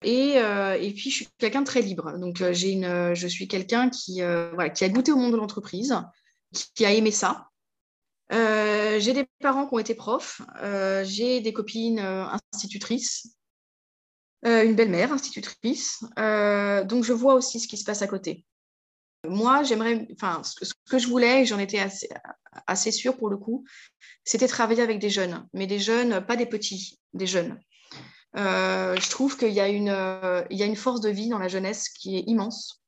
Et, et puis, je suis quelqu'un de très libre. Donc, j'ai une, je suis quelqu'un qui, voilà, qui a goûté au monde de l'entreprise, qui, a aimé ça. j'ai des parents qui ont été profs, j'ai des copines institutrices, euh, une belle-mère, institutrice. Euh, donc, je vois aussi ce qui se passe à côté. Moi, j'aimerais, enfin, ce que je voulais, j'en étais assez, assez sûre pour le coup, c'était travailler avec des jeunes, mais des jeunes, pas des petits, des jeunes. Euh, je trouve qu'il il y a une force de vie dans la jeunesse qui est immense.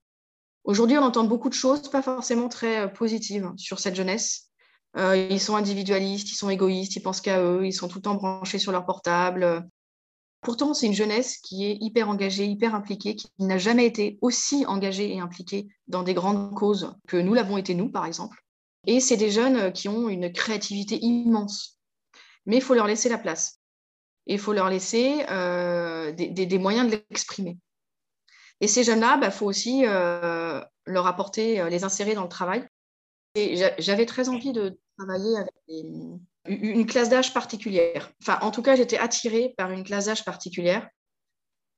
Aujourd'hui, on entend beaucoup de choses, pas forcément très positives sur cette jeunesse. ils sont individualistes, ils sont égoïstes, ils pensent qu'à eux, ils sont tout le temps branchés sur leur portable. Pourtant, c'est une jeunesse qui est hyper engagée, hyper impliquée, qui n'a jamais été aussi engagée et impliquée dans des grandes causes que nous l'avons été, nous, par exemple. Et c'est des jeunes qui ont une créativité immense. Mais il faut leur laisser la place. Il faut leur laisser euh, des, moyens de l'exprimer. Et ces jeunes-là, il bah, faut aussi euh, leur apporter, les insérer dans le travail. J'avais très envie de travailler avec une classe d'âge particulière. Enfin, en tout cas, j'étais attirée par une classe d'âge particulière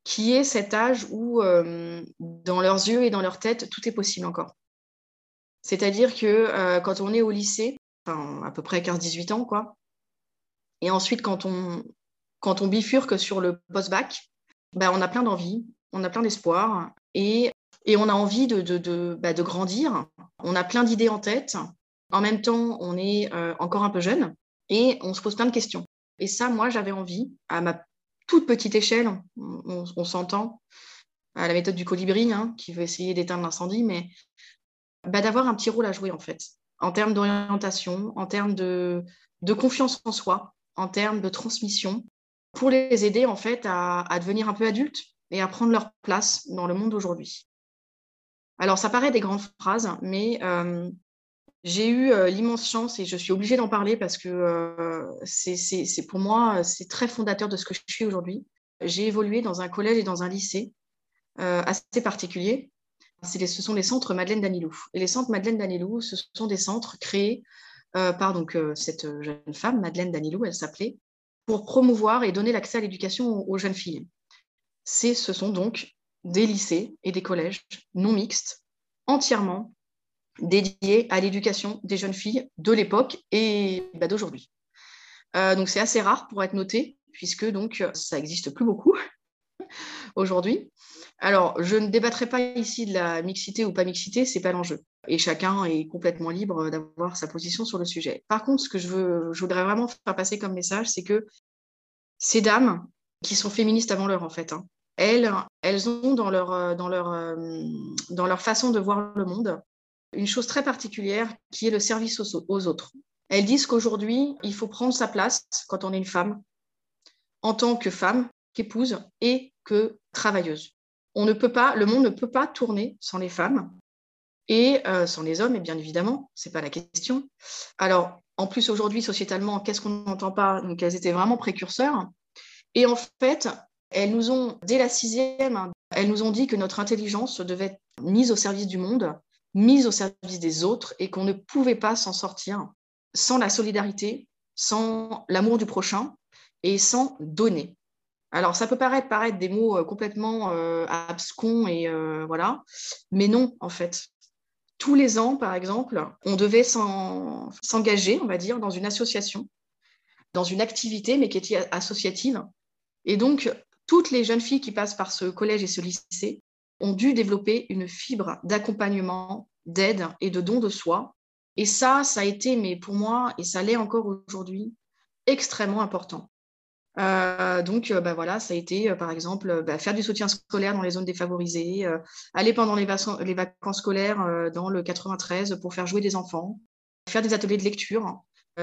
qui est cet âge où, euh, dans leurs yeux et dans leur tête, tout est possible encore. C'est-à-dire que euh, quand on est au lycée, enfin, à peu près 15-18 ans, quoi, et ensuite quand on, quand on bifurque sur le post-bac, bah, on a plein d'envie, on a plein d'espoir, et, on a envie de, de, de, bah, de, grandir, on a plein d'idées en tête, en même temps, on est euh, encore un peu jeune, et on se pose plein de questions. Et ça, moi, j'avais envie, à ma toute petite échelle, on, s'entend, à la méthode du colibri, hein, qui veut essayer d'éteindre l'incendie, mais bah, d'avoir un petit rôle à jouer, en fait, en termes d'orientation, en termes de, confiance en soi, en termes de transmission, pour les aider, en fait, à, devenir un peu adultes et à prendre leur place dans le monde d'aujourd'hui. Alors, ça paraît des grandes phrases, mais euh, j'ai eu euh, l'immense chance, et je suis obligée d'en parler parce que euh, c'est pour moi, c'est très fondateur de ce que je suis aujourd'hui. J'ai évolué dans un collège et dans un lycée assez particulier. ce sont les centres Madeleine Danilou. Et les centres Madeleine Danilou, ce sont des centres créés par donc, cette jeune femme, Madeleine Danilou, elle s'appelait, pour promouvoir et donner l'accès à l'éducation aux, jeunes filles. Ce sont donc des lycées et des collèges non mixtes, entièrement dédié à l'éducation des jeunes filles de l'époque et bah, d'aujourd'hui. Euh, donc c'est assez rare pour être noté, puisque donc ça n'existe plus beaucoup aujourd'hui. Alors, je ne débattrai pas ici de la mixité ou pas mixité, c'est pas l'enjeu. Et chacun est complètement libre d'avoir sa position sur le sujet. Par contre, ce que je, voudrais vraiment faire passer comme message, c'est que ces dames, qui sont féministes avant l'heure en fait, hein, elles, elles ont dans leur, dans, leur, euh, dans leur façon de voir le monde une chose très particulière qui est le service aux, autres. Elles disent qu'aujourd'hui, il faut prendre sa place quand on est une femme, en tant que femme, qu'épouse et que travailleuse. On ne peut pas, le monde ne peut pas tourner sans les femmes et euh, sans les hommes, et bien évidemment, c'est pas la question. Alors, en plus aujourd'hui, sociétalement, qu'est-ce qu'on n'entend pas? Donc, elles étaient vraiment précurseurs. Et en fait, elles nous ont, dès la sixième, hein, elles nous ont dit que notre intelligence devait être mise au service du monde mise au service des autres et qu'on ne pouvait pas s'en sortir sans la solidarité, sans l'amour du prochain et sans donner. Alors, ça peut paraître, des mots euh, complètement euh, abscons et voilà, mais non, en fait. Tous les ans, par exemple, on devait s'engager, on va dire, dans une association, dans une activité, mais qui était associative. Et donc, toutes les jeunes filles qui passent par ce collège et ce lycée ont dû développer une fibre d'accompagnement, d'aide et de don de soi. Et ça, ça a été, mais pour moi, et ça l'est encore aujourd'hui, extrêmement important. Euh, donc, euh, bah voilà, ça a été, euh, par exemple, bah, faire du soutien scolaire dans les zones défavorisées, aller pendant les, les vacances scolaires dans le 93 pour faire jouer des enfants, faire des ateliers de lecture.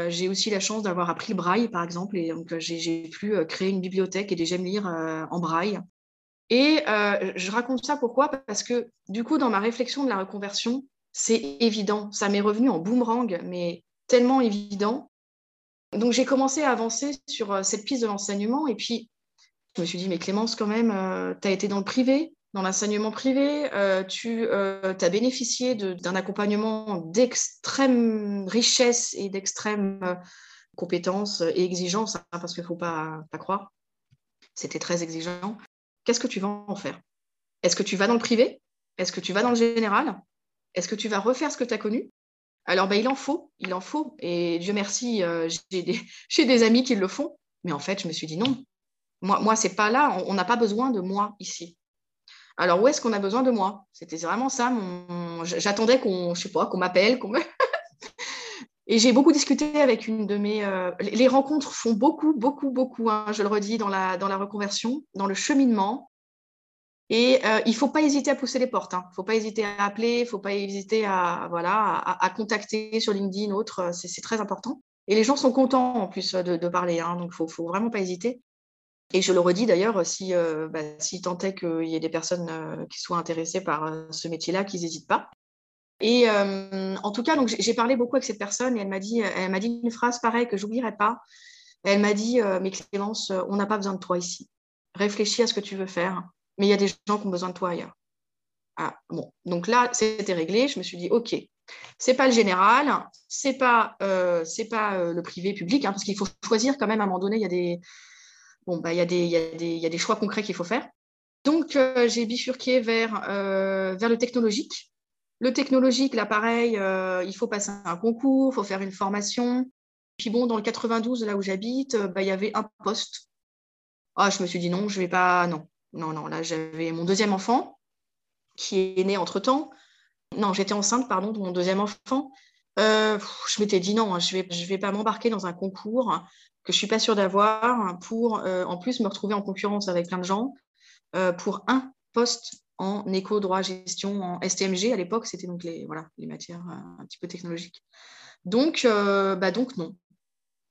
j'ai aussi la chance d'avoir appris le braille, par exemple, et donc j'ai pu créer une bibliothèque et des j'aime lire en braille. Et je raconte ça pourquoi? Parce que du coup, dans ma réflexion de la reconversion, c'est évident. Ça m'est revenu en boomerang, mais tellement évident. Donc j'ai commencé à avancer sur euh, cette piste de l'enseignement. Et puis, je me suis dit, mais Clémence, quand même, euh, tu as été dans le privé, dans l'enseignement privé, tu as bénéficié d'un accompagnement d'extrême richesse et d'extrême compétence et exigence, hein, parce qu'il ne faut pas, pas croire. C'était très exigeant qu'est-ce que tu vas en faire? Est-ce que tu vas dans le privé? Est-ce que tu vas dans le général? Est-ce que tu vas refaire ce que tu as connu? Alors, ben, il en faut, il en faut. Et Dieu merci, euh, j'ai des, amis qui le font. Mais en fait, je me suis dit non. Moi, moi c'est pas là. On n'a pas besoin de moi ici. Alors, où est-ce qu'on a besoin de moi? C'était vraiment ça. J'attendais qu'on, m'appelle, qu'on me... Et j'ai beaucoup discuté avec une de mes... Euh, les rencontres font beaucoup, beaucoup, beaucoup, hein, je le redis, dans la reconversion, dans le cheminement. Et euh, il ne faut pas hésiter à pousser les portes. Il hein. ne faut pas hésiter à appeler, il ne faut pas hésiter à, voilà, à, contacter sur LinkedIn, autre. C'est très important. Et les gens sont contents en plus de, parler. Hein, donc, il ne faut, vraiment pas hésiter. Et je le redis d'ailleurs, si, euh, bah, si tant est qu'il y ait des personnes qui soient intéressées par ce métier-là, qu'ils n'hésitent pas. Et en tout cas, j'ai parlé beaucoup avec cette personne et elle m'a dit, elle m'a dit une phrase pareille que j'oublierai pas. Elle m'a dit, mais Clémence, on n'a pas besoin de toi ici. Réfléchis à ce que tu veux faire, mais il y a des gens qui ont besoin de toi ailleurs. Ah, bon, donc là, c'était réglé. Je me suis dit, ok, c'est pas le général, c'est pas, euh, pas euh, le privé public, hein, parce qu'il faut choisir quand même à un moment donné. Il y a des, bon, bah, il y a des, il y a des, il y a des choix concrets qu'il faut faire. Donc, euh, j'ai bifurqué vers, vers le technologique. Le technologique, là, pareil, il faut passer un concours, il faut faire une formation. Puis bon, dans le 92, là où j'habite, bah, il y avait un poste. Ah, je me suis dit non, je vais pas, non, non, non. Là, j'avais mon deuxième enfant qui est né entre-temps. Non, j'étais enceinte, pardon, de mon deuxième enfant. Euh, je m'étais dit non, hein, je ne vais, je vais pas m'embarquer dans un concours que je ne suis pas sûre d'avoir pour euh, en plus me retrouver en concurrence avec plein de gens euh, pour un poste en éco, droit, gestion, en STMG. À l'époque, c'était donc les, voilà, les matières un petit peu technologiques. Donc, bah donc non.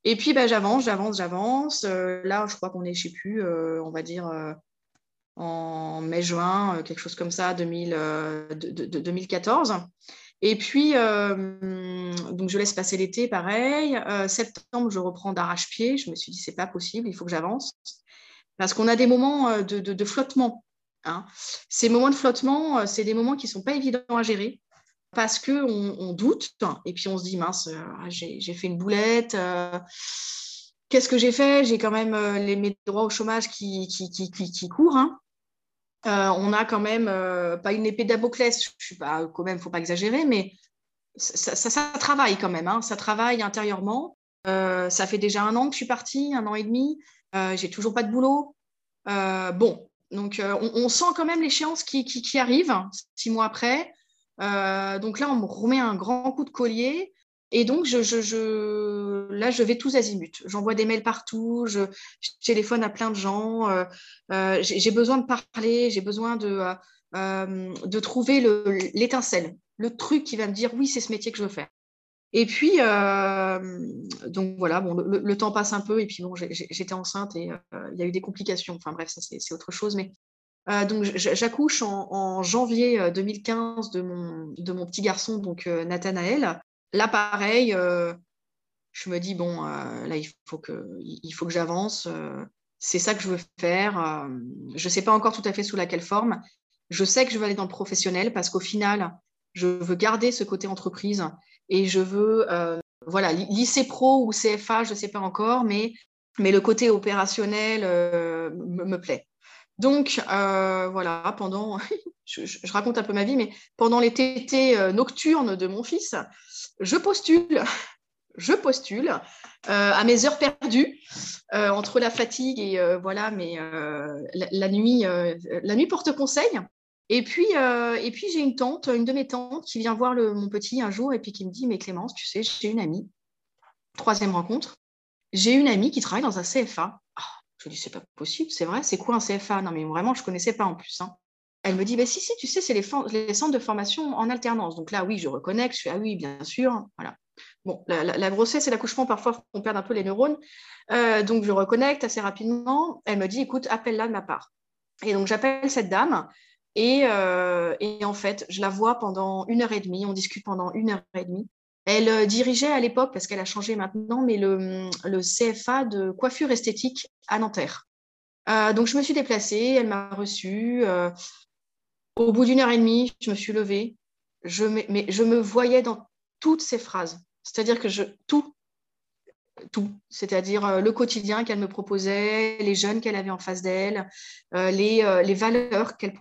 Et puis, bah, j'avance, j'avance, j'avance. là, je crois qu'on est, je ne sais plus, on va dire en mai-juin, euh, quelque chose comme ça, 2014. Euh, Et puis, euh, donc je laisse passer l'été, pareil. septembre, je reprends d'arrache-pied. Je me suis dit, c'est pas possible, il faut que j'avance. Parce qu'on a des moments de, flottement. Hein. Ces moments de flottement, c'est des moments qui ne sont pas évidents à gérer parce qu'on on doute et puis on se dit, mince, j'ai fait une boulette. Qu'est-ce que j'ai fait? J'ai quand même les, mes droits au chômage qui, qui, qui, qui courent. Hein. Euh, on a quand même, euh, pas une épée d'Aboclès, je suis quand même, faut pas exagérer, mais ça, travaille quand même, hein. ça travaille intérieurement. Euh, ça fait déjà un an que je suis partie, un an et demi, j'ai toujours pas de boulot. bon, donc on, sent quand même l'échéance qui, qui, arrive six mois après. donc là, on me remet un grand coup de collier. Et donc, je, là, je vais tous azimuts. J'envoie des mails partout, je, téléphone à plein de gens. Euh, euh, j'ai besoin de parler, j'ai besoin de, euh, de trouver l'étincelle, le, truc qui va me dire oui, c'est ce métier que je veux faire. Et puis, donc voilà, bon, le, temps passe un peu, et puis bon, j'étais enceinte et il y a eu des complications. Enfin bref, ça c'est autre chose. Mais donc j'accouche en, janvier 2015 de mon, de mon petit garçon, donc Nathanaël. Là, pareil, euh, je me dis, bon, euh, là, il faut que, il faut que j'avance. Euh, c'est ça que je veux faire. je ne sais pas encore tout à fait sous laquelle forme. Je sais que je veux aller dans le professionnel parce qu'au final, je veux garder ce côté entreprise et je veux, voilà, lycée pro ou CFA, je ne sais pas encore, mais, mais le côté opérationnel me, plaît. Donc, voilà, pendant, je, je, raconte un peu ma vie, mais pendant les tétés nocturnes de mon fils, je postule, je postule euh, à mes heures perdues euh, entre la fatigue et euh, voilà, mais la, nuit, la nuit porte conseil. Et puis, et puis j'ai une tante, une de mes tantes, qui vient voir mon petit un jour et puis qui me dit, mais Clémence, tu sais, j'ai une amie. Troisième rencontre. J'ai une amie qui travaille dans un CFA. Ah, je lui dis, c'est pas possible, c'est vrai, c'est quoi un CFA Non, mais vraiment, je connaissais pas en plus. Hein. Elle me dit, bah, si, si, tu sais, c'est les, centres de formation en alternance. Donc là, oui, je reconnecte, je fais, ah oui, bien sûr. Voilà. Bon, la, grossesse et l'accouchement, parfois, on perd un peu les neurones. Euh, donc, je reconnecte assez rapidement. Elle me dit, écoute, appelle-la de ma part. Et donc, j'appelle cette dame. Et, euh, et, en fait, je la vois pendant une heure et demie. On discute pendant une heure et demie. Elle euh, dirigeait à l'époque, parce qu'elle a changé maintenant, mais le, le, CFA de coiffure esthétique à Nanterre. donc, je me suis déplacée, elle m'a reçue. Au bout d'une heure et demie, je me suis levée, je, mais je me voyais dans toutes ces phrases. C'est-à-dire que tout, tout, c'est-à-dire euh, le quotidien qu'elle me proposait, les jeunes qu'elle avait en face d'elle, euh, les, euh, les, valeurs qu'elle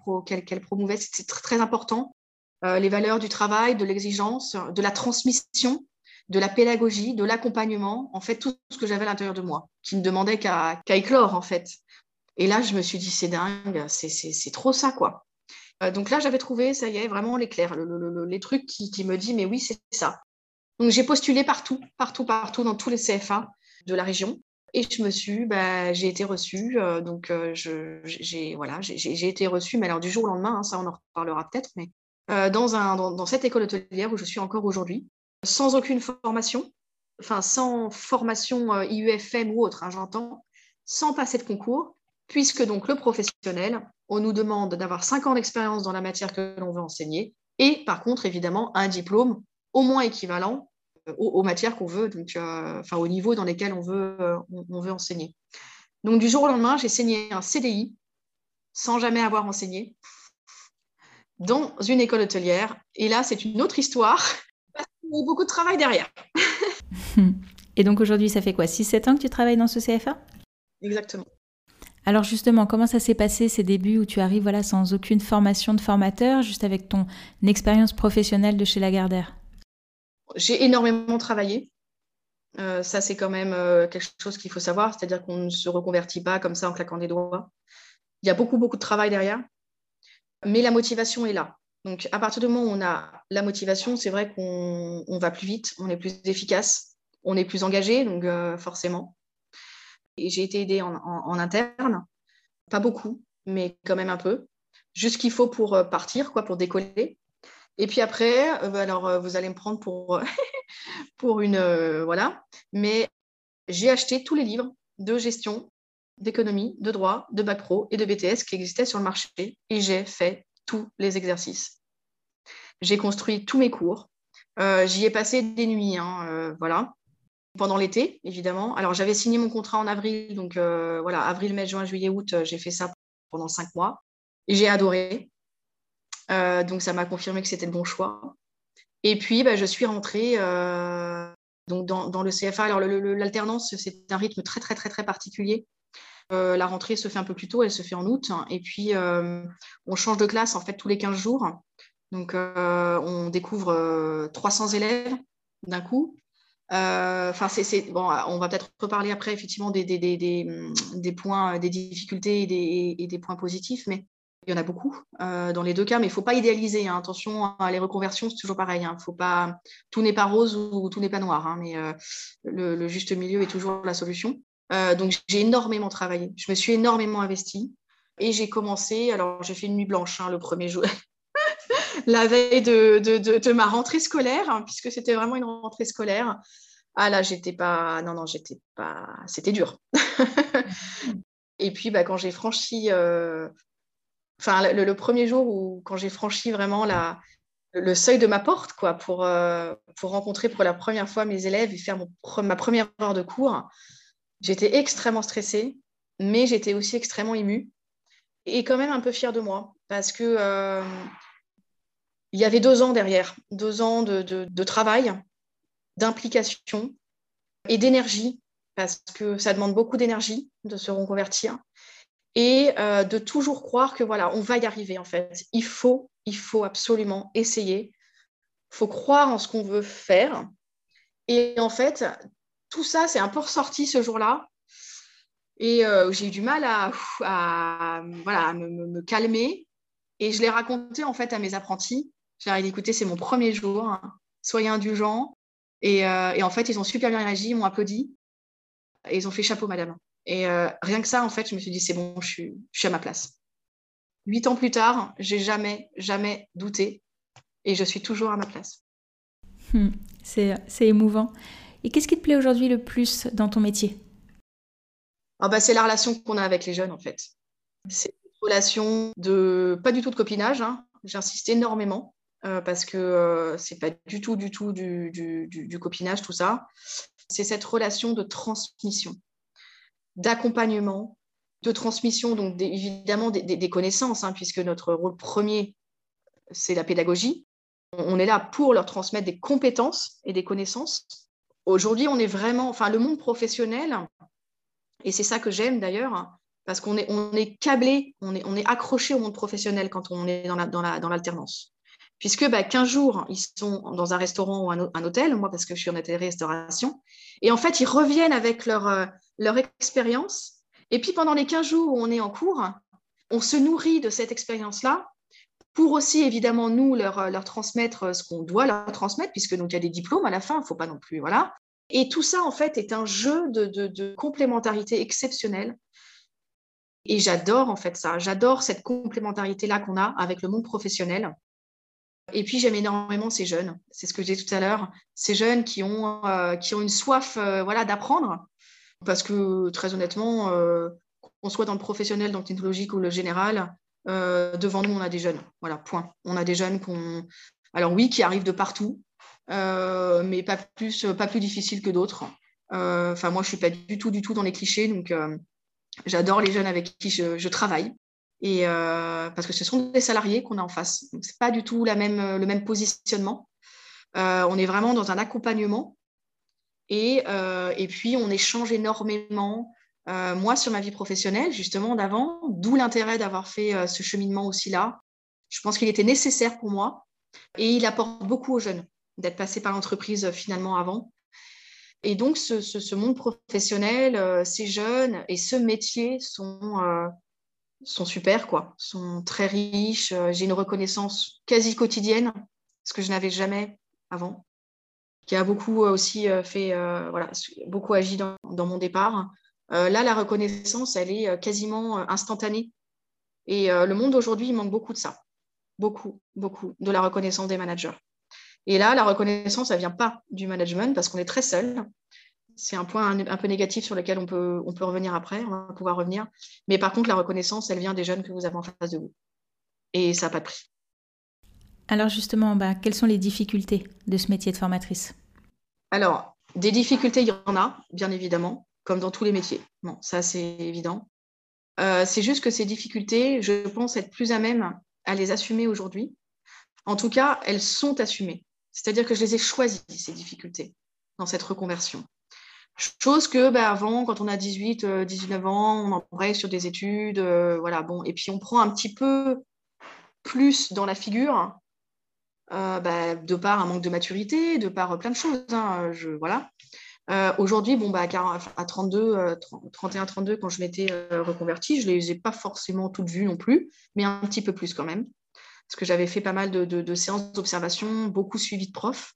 promouvait, c'était très, important. les valeurs du travail, de l'exigence, de la transmission, de la pédagogie, de l'accompagnement, en fait, tout ce que j'avais à l'intérieur de moi, qui ne demandait qu'à éclore, en fait. Et là, je me suis dit, c'est dingue, c'est trop ça, quoi. Euh, donc là, j'avais trouvé, ça y est, vraiment l'éclair, les trucs qui, me disent, mais oui, c'est ça. Donc j'ai postulé partout, partout, partout, dans tous les CFA de la région. Et je me suis, bah, j'ai été reçue. Euh, donc euh, j'ai été reçue, mais alors du jour au lendemain, hein, ça on en reparlera peut-être, mais dans, cette école hôtelière où je suis encore aujourd'hui, sans aucune formation, enfin sans formation IUFM ou autre, hein, j'entends, sans passer de concours, puisque donc le professionnel, on nous demande d'avoir cinq ans d'expérience dans la matière que l'on veut enseigner. Et par contre, évidemment, un diplôme au moins équivalent aux, matières qu'on veut, donc, enfin, au niveau dans lesquels on veut, on veut enseigner. Donc, du jour au lendemain, j'ai signé un CDI sans jamais avoir enseigné dans une école hôtelière. Et là, c'est une autre histoire parce qu'il y a beaucoup de travail derrière. Et donc aujourd'hui, ça fait quoi 6-7 ans que tu travailles dans ce CFA Exactement. Alors justement, comment ça s'est passé ces débuts où tu arrives voilà, sans aucune formation de formateur, juste avec ton expérience professionnelle de chez Lagardère? J'ai énormément travaillé. Euh, ça, c'est quand même euh, quelque chose qu'il faut savoir, c'est-à-dire qu'on ne se reconvertit pas comme ça en claquant des doigts. Il y a beaucoup, beaucoup de travail derrière, mais la motivation est là. Donc, à partir du moment où on a la motivation, c'est vrai qu'on va plus vite, on est plus efficace, on est plus engagé, donc euh, forcément. Et j'ai été aidée en, interne, pas beaucoup, mais quand même un peu, juste ce qu'il faut pour partir, quoi, pour décoller. Et puis après, alors vous allez me prendre pour pour une. Euh, voilà. Mais j'ai acheté tous les livres de gestion, d'économie, de droit, de bac pro et de BTS qui existaient sur le marché et j'ai fait tous les exercices. J'ai construit tous mes cours. Euh, j'y ai passé des nuits, hein, euh, voilà, pendant l'été, évidemment. Alors, j'avais signé mon contrat en avril, donc voilà, avril, mai, juin, juillet, août, j'ai fait ça pendant cinq mois et j'ai adoré. donc, ça m'a confirmé que c'était le bon choix. Et puis, bah, je suis rentrée euh, donc dans, le CFA. Alors, l'alternance, c'est un rythme très, très, très, très particulier. Euh, la rentrée se fait un peu plus tôt, elle se fait en août. Et puis, euh, on change de classe en fait tous les 15 jours. Donc, on découvre 300 élèves d'un coup. Enfin, c'est bon, on va peut-être reparler après effectivement des, des, points, des difficultés et des, points positifs, mais il y en a beaucoup euh, dans les deux cas, mais il ne faut pas idéaliser. Hein. Attention, les reconversions, c'est toujours pareil. Hein. Faut pas... Tout n'est pas rose ou tout n'est pas noir, hein, mais euh, le, juste milieu est toujours la solution. Euh, donc, j'ai énormément travaillé. Je me suis énormément investie et j'ai commencé. Alors, j'ai fait une nuit blanche le premier jour, la veille de, de, de, ma rentrée scolaire, puisque c'était vraiment une rentrée scolaire. Ah là, j'étais pas. Non, non, j'étais pas. C'était dur. et puis, bah, quand j'ai franchi enfin, le, premier jour où, quand j'ai franchi vraiment la, le seuil de ma porte, quoi, pour, euh, pour rencontrer pour la première fois mes élèves et faire mon, ma première heure de cours, j'étais extrêmement stressée, mais j'étais aussi extrêmement émue et quand même un peu fière de moi parce que euh, il y avait deux ans derrière, deux ans de, travail, d'implication et d'énergie, parce que ça demande beaucoup d'énergie de se reconvertir et euh, de toujours croire que voilà, on va y arriver en fait. Il faut, il faut absolument essayer. Il faut croire en ce qu'on veut faire. Et en fait, tout ça, c'est un peu ressorti ce jour-là. Et euh, j'ai eu du mal à, voilà, me, calmer. Et je l'ai raconté en fait à mes apprentis. J'ai dit, écoutez, c'est mon premier jour. Hein. Soyez indulgents. Et, euh, et, en fait, ils ont super bien réagi, ils m'ont applaudi. Et ils ont fait chapeau, madame. Et euh, rien que ça, en fait, je me suis dit, c'est bon, je suis, à ma place. Huit ans plus tard, j'ai jamais, jamais douté et je suis toujours à ma place. Hmm, c'est, émouvant. Et qu'est-ce qui te plaît aujourd'hui le plus dans ton métier? Ah bah, C'est la relation qu'on a avec les jeunes, en fait. C'est une relation de, pas du tout de copinage, hein. j'insiste énormément. Euh, parce que euh, c'est pas du tout, du tout du, copinage, tout ça. C'est cette relation de transmission d'accompagnement, de transmission, donc évidemment des, connaissances, hein, puisque notre rôle premier, c'est la pédagogie. On est là pour leur transmettre des compétences et des connaissances. Aujourd'hui, on est vraiment, enfin, le monde professionnel, et c'est ça que j'aime d'ailleurs, parce qu'on est, on est câblé, on est, on est accroché au monde professionnel quand on est dans, la, dans, la, dans l'alternance. Puisque bah, 15 jours, ils sont dans un restaurant ou un, hôtel, moi parce que je suis en hôtellerie-restauration, et en fait, ils reviennent avec leur, euh, leur expérience. Et puis pendant les 15 jours où on est en cours, on se nourrit de cette expérience-là pour aussi évidemment nous leur, leur transmettre ce qu'on doit leur transmettre, puisque donc il y a des diplômes à la fin, il ne faut pas non plus, voilà. Et tout ça en fait est un jeu de, de, complémentarité exceptionnelle. Et j'adore en fait ça, j'adore cette complémentarité-là qu'on a avec le monde professionnel. Et puis j'aime énormément ces jeunes, c'est ce que j'ai dit tout à l'heure, ces jeunes qui ont, euh, qui ont une soif euh, voilà, d'apprendre, parce que très honnêtement, euh, qu'on soit dans le professionnel, dans le technologique ou le général, devant nous, on a des jeunes. Voilà, point. On a des jeunes qu'on. Alors oui, qui arrivent de partout, mais pas plus, pas plus difficile que d'autres. Enfin, moi, je suis pas du tout, du tout dans les clichés, donc j'adore les jeunes avec qui je, travaille. Et parce que ce sont des salariés qu'on a en face. Donc, c'est pas du tout même, le même positionnement. on est vraiment dans un accompagnement euh, et, puis, on échange énormément. Euh, moi, sur ma vie professionnelle, justement, d'avant, d'où l'intérêt d'avoir fait euh, ce cheminement aussi là. Je pense qu'il était nécessaire pour moi et il apporte beaucoup aux jeunes d'être passé par l'entreprise finalement avant. Et donc, ce, monde professionnel, ces jeunes et ce métier sont, sont super, quoi, sont très riches. J'ai une reconnaissance quasi quotidienne, ce que je n'avais jamais avant qui a beaucoup euh, aussi euh, fait, euh, voilà, beaucoup agi dans, mon départ. là, la reconnaissance, elle est quasiment instantanée. Et le monde aujourd'hui, il manque beaucoup de ça. Beaucoup, beaucoup, de la reconnaissance des managers. Et là, la reconnaissance, elle ne vient pas du management parce qu'on est très seul. C'est un point un, peu négatif sur lequel on peut, on peut revenir après, on va pouvoir revenir. Mais par contre, la reconnaissance, elle vient des jeunes que vous avez en face de vous. Et ça n'a pas de prix. Alors justement, bah, quelles sont les difficultés de ce métier de formatrice? Alors, des difficultés, il y en a, bien évidemment, comme dans tous les métiers. Bon, ça, c'est évident. Euh, c'est juste que ces difficultés, je pense être plus à même à les assumer aujourd'hui. En tout cas, elles sont assumées. C'est-à-dire que je les ai choisies, ces difficultés, dans cette reconversion. Chose que bah, avant, quand on a 18, 19 euh, ans, on embraye sur des études, euh, voilà, bon, et puis on prend un petit peu plus dans la figure euh, bah, de par un manque de maturité, de par plein de choses. Hein, je, voilà. Aujourd'hui, bon, bah, à 32, 31, 32, quand je m'étais reconvertie, je ne les ai pas forcément toutes vues non plus, mais un petit peu plus quand même. Parce que j'avais fait pas mal de, séances d'observation, beaucoup suivi de profs.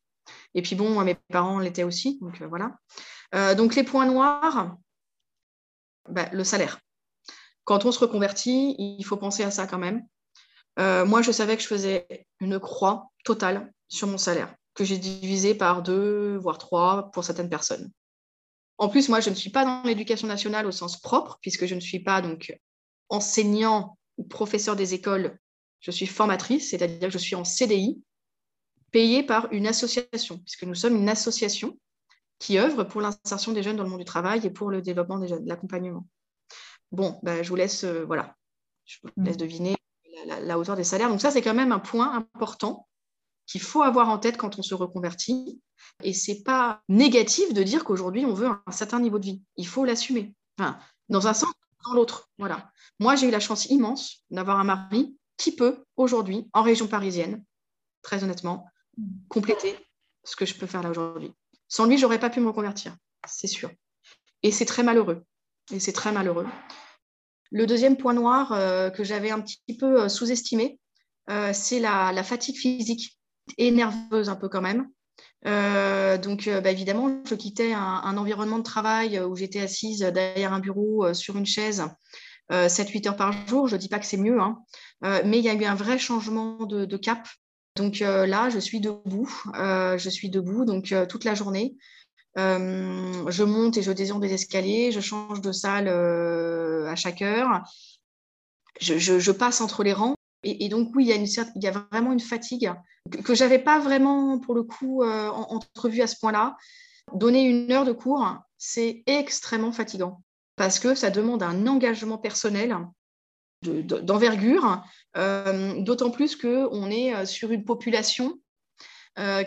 Et puis bon, mes parents l'étaient aussi. Donc voilà. Donc les points noirs, bah, le salaire. Quand on se reconvertit, il faut penser à ça quand même. Euh, moi, je savais que je faisais une croix totale sur mon salaire, que j'ai divisé par deux, voire trois pour certaines personnes. En plus, moi, je ne suis pas dans l'éducation nationale au sens propre, puisque je ne suis pas donc enseignant ou professeur des écoles. Je suis formatrice, c'est-à-dire que je suis en CDI, payée par une association, puisque nous sommes une association qui œuvre pour l'insertion des jeunes dans le monde du travail et pour le développement des jeunes, l'accompagnement. Bon, ben, je vous laisse, euh, voilà, je vous laisse mmh. deviner la, hauteur des salaires. Donc ça, c'est quand même un point important qu'il faut avoir en tête quand on se reconvertit. Et c'est pas négatif de dire qu'aujourd'hui, on veut un certain niveau de vie. Il faut l'assumer. Enfin, dans un sens, dans l'autre. Voilà. Moi, j'ai eu la chance immense d'avoir un mari qui peut, aujourd'hui, en région parisienne, très honnêtement, compléter ce que je peux faire là aujourd'hui. Sans lui, j'aurais pas pu me reconvertir, c'est sûr. Et c'est très malheureux. Et c'est très malheureux. Le deuxième point noir euh, que j'avais un petit peu euh, sous-estimé, euh, c'est la, fatigue physique et nerveuse un peu quand même. donc, bah, évidemment, je quittais un, environnement de travail où j'étais assise derrière un bureau sur une chaise 7-8 heures par jour. Je ne dis pas que c'est mieux, hein. mais il y a eu un vrai changement de, de cap. Donc là, je suis debout. je suis debout donc toute la journée. Euh, je monte et je descends des escaliers, je change de salle euh, à chaque heure. Je, passe entre les rangs. Et, donc, oui, il y, a vraiment une fatigue que, je n'avais pas vraiment, pour le coup, euh, entrevue à ce point-là. Donner une heure de cours, c'est extrêmement fatigant parce que ça demande un engagement personnel d'envergure, d'autant plus qu'on est sur une population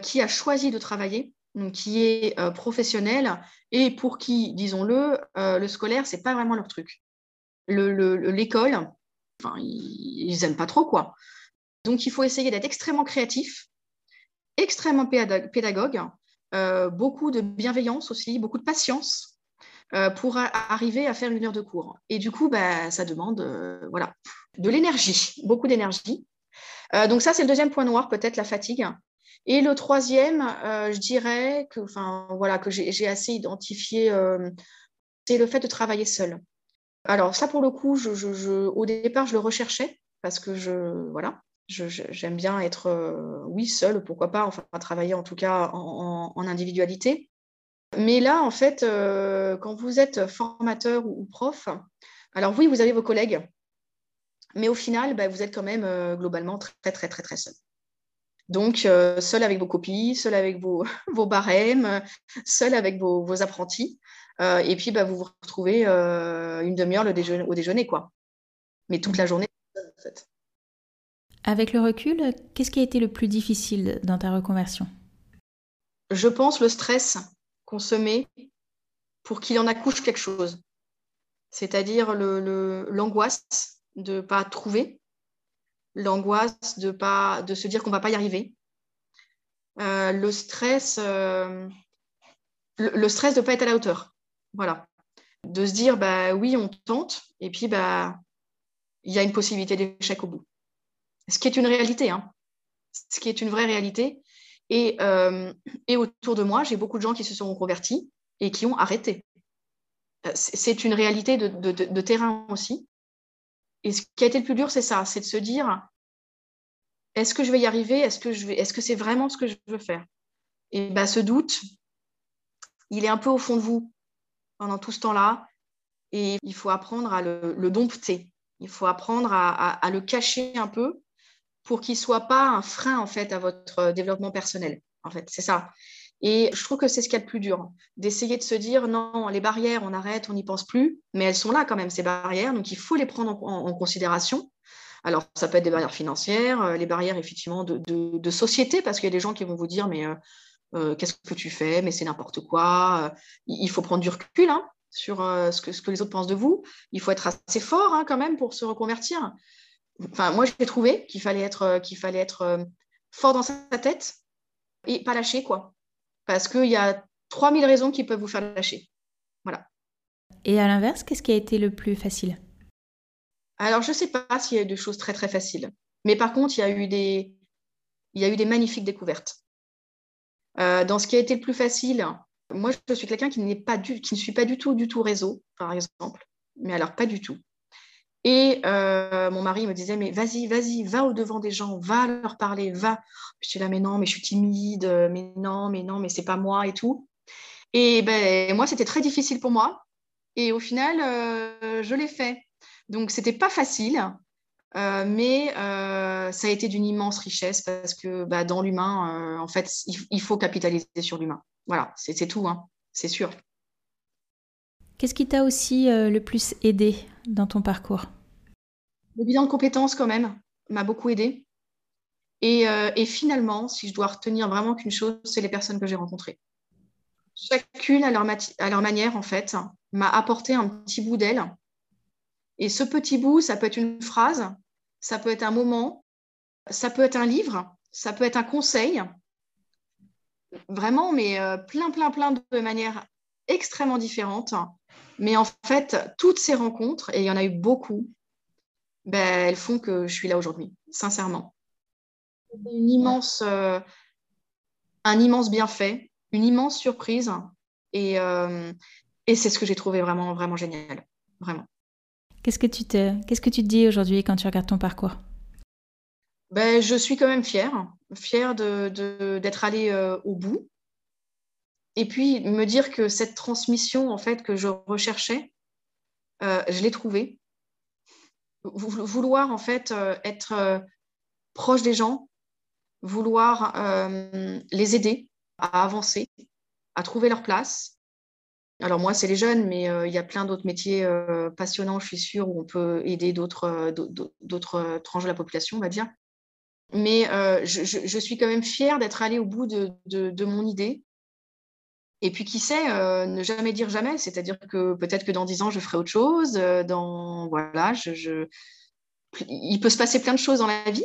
qui a choisi de travailler qui est euh, professionnel et pour qui, disons-le, euh, le scolaire, c'est pas vraiment leur truc. L'école, ils n'aiment pas trop, quoi. Donc, il faut essayer d'être extrêmement créatif, extrêmement pédagogue, euh, beaucoup de bienveillance aussi, beaucoup de patience pour arriver à faire une heure de cours. Et du coup, bah, ça demande voilà, de l'énergie, beaucoup d'énergie. donc ça, c'est le deuxième point noir, peut-être la fatigue. Et le troisième, euh, je dirais que, voilà, que j'ai assez identifié, euh, c'est le fait de travailler seul. Alors ça, pour le coup, je, au départ, je le recherchais parce que je, voilà, j'aime bien être, euh, oui, seul, pourquoi pas, enfin, travailler en tout cas en, individualité. Mais là, en fait, quand vous êtes formateur ou, prof, alors oui, vous avez vos collègues, mais au final, bah, vous êtes quand même globalement très, très, très, très seul. Donc, seul avec vos copies, seul avec vos, vos barèmes, seul avec vos, apprentis. et puis, bah, vous vous retrouvez une demi-heure au déjeuner, quoi. Mais toute la journée, en fait. Avec le recul, qu'est-ce qui a été le plus difficile dans ta reconversion? Je pense le stress qu'on se met pour qu'il en accouche quelque chose. C'est-à-dire l'angoisse de pas trouver, l'angoisse de, pas, de se dire qu'on va pas y arriver, euh, le stress, euh, le, stress de pas être à la hauteur. Voilà. De se dire, bah oui, on tente, et puis bah il y a une possibilité d'échec au bout. Ce qui est une réalité, hein. ce qui est une vraie réalité. Et, euh, et autour de moi, j'ai beaucoup de gens qui se sont reconvertis et qui ont arrêté. C'est une réalité de, terrain aussi. Et ce qui a été le plus dur, c'est ça, c'est de se dire, est-ce que je vais y arriver? Est-ce que c'est vraiment ce que je veux faire? Et ben, ce doute, il est un peu au fond de vous pendant tout ce temps-là, et il faut apprendre à le, dompter. Il faut apprendre à, le cacher un peu pour qu'il soit pas un frein en fait à votre développement personnel. En fait, c'est ça. Et je trouve que c'est ce qu'il y a de plus dur, d'essayer de se dire non, les barrières, on arrête, on n'y pense plus, mais elles sont là quand même, ces barrières, donc il faut les prendre en, considération. Alors, ça peut être des barrières financières, euh, les barrières effectivement de, société, parce qu'il y a des gens qui vont vous dire mais euh, euh, qu'est-ce que tu fais Mais c'est n'importe quoi. Il faut prendre du recul hein, sur ce, que, ce, que, les autres pensent de vous. Il faut être assez fort hein, quand même pour se reconvertir. Enfin, moi, j'ai trouvé qu'il fallait être, qu'il fallait être fort dans sa tête et pas lâcher, quoi parce qu'il y a 3000 raisons qui peuvent vous faire lâcher. Voilà. Et à l'inverse, qu'est-ce qui a été le plus facile? Alors, je ne sais pas s'il y a eu des choses très, très faciles. Mais par contre, il y a eu des, il y a eu des magnifiques découvertes. Euh, dans ce qui a été le plus facile, moi, je suis quelqu'un qui, n'est pas du, qui ne suis pas du tout, du tout réseau, par exemple. Mais alors, pas du tout. Et euh, mon mari me disait, mais vas-y, vas-y, va au-devant des gens, va leur parler, va. Je suis là, mais non, mais je suis timide, mais non, mais non, mais c'est pas moi et tout. Et ben, moi, c'était très difficile pour moi. Et au final, euh, je l'ai fait. Donc, c'était pas facile, euh, mais ça a été d'une immense richesse parce que bah, dans l'humain, en fait, il, faut capitaliser sur l'humain. Voilà, c'est tout, hein, c'est sûr. Qu'est-ce qui t'a aussi le plus aidé dans ton parcours? Le bilan de compétences, quand même, m'a beaucoup aidé. Euh, et, finalement, si je dois retenir vraiment qu'une chose, c'est les personnes que j'ai rencontrées. Chacune, à leur, à leur manière, en fait, m'a apporté un petit bout d'elle. Et ce petit bout, ça peut être une phrase, ça peut être un moment, ça peut être un livre, ça peut être un conseil. Vraiment, mais euh, plein, plein, plein de manières extrêmement différentes. Mais en fait, toutes ces rencontres, et il y en a eu beaucoup, ben, elles font que je suis là aujourd'hui, sincèrement. Une immense, euh, un immense bienfait, une immense surprise. Et, euh, et c'est ce que j'ai trouvé vraiment, vraiment génial. Vraiment. Qu'est-ce que tu te, qu'est-ce que tu te dis aujourd'hui quand tu regardes ton parcours? Ben, Je suis quand même fière, fière d'être de, d'être allée euh, au bout et puis me dire que cette transmission en fait que je recherchais, euh, je l'ai trouvée. Vouloir en fait euh, être euh, proche des gens, vouloir les aider à avancer, à trouver leur place. Alors moi, c'est les jeunes, mais il y a plein d'autres métiers passionnants, je suis sûre, où on peut aider d'autres tranches de la population, on va dire. Mais je, suis quand même fière d'être allée au bout de mon idée, et puis, qui sait, euh, ne jamais dire jamais. C'est-à-dire que peut-être que dans dix ans, je ferai autre chose. Euh, dans, voilà, Il peut se passer plein de choses dans la vie.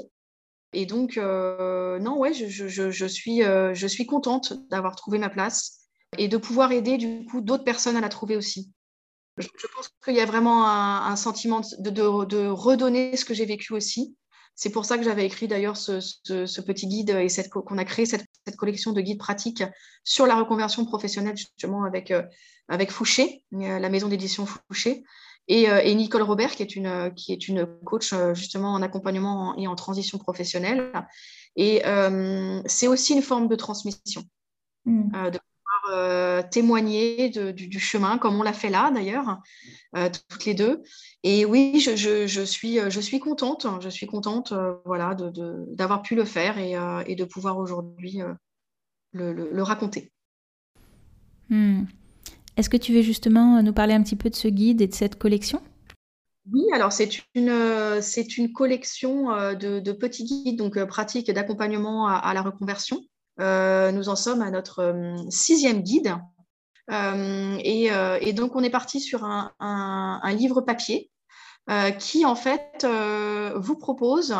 Et donc, euh, non, ouais, je, suis, je suis contente d'avoir trouvé ma place et de pouvoir aider, du coup, d'autres personnes à la trouver aussi. Je, pense qu'il y a vraiment un, sentiment de, redonner ce que j'ai vécu aussi c'est pour ça que j'avais écrit d'ailleurs ce, petit guide et qu'on a créé cette, collection de guides pratiques sur la reconversion professionnelle justement avec, euh, avec Fouché, euh, la maison d'édition Fouché, et, euh, et, Nicole Robert qui est une, qui est une coach justement en accompagnement et en transition professionnelle. Et c'est aussi une forme de transmission, mmh. de témoigner du, chemin, comme on l'a fait là d'ailleurs, toutes les deux. Et oui, je, suis, je suis contente, je suis contente voilà, d'avoir pu le faire et, de pouvoir aujourd'hui le, raconter. Hmm. Est-ce que tu veux justement nous parler un petit peu de ce guide et de cette collection? Oui, alors c'est une, c'est une collection de, petits guides donc pratiques d'accompagnement à, la reconversion. Nous en sommes à notre sixième guide. Et, donc on est parti sur un livre papier qui en fait vous propose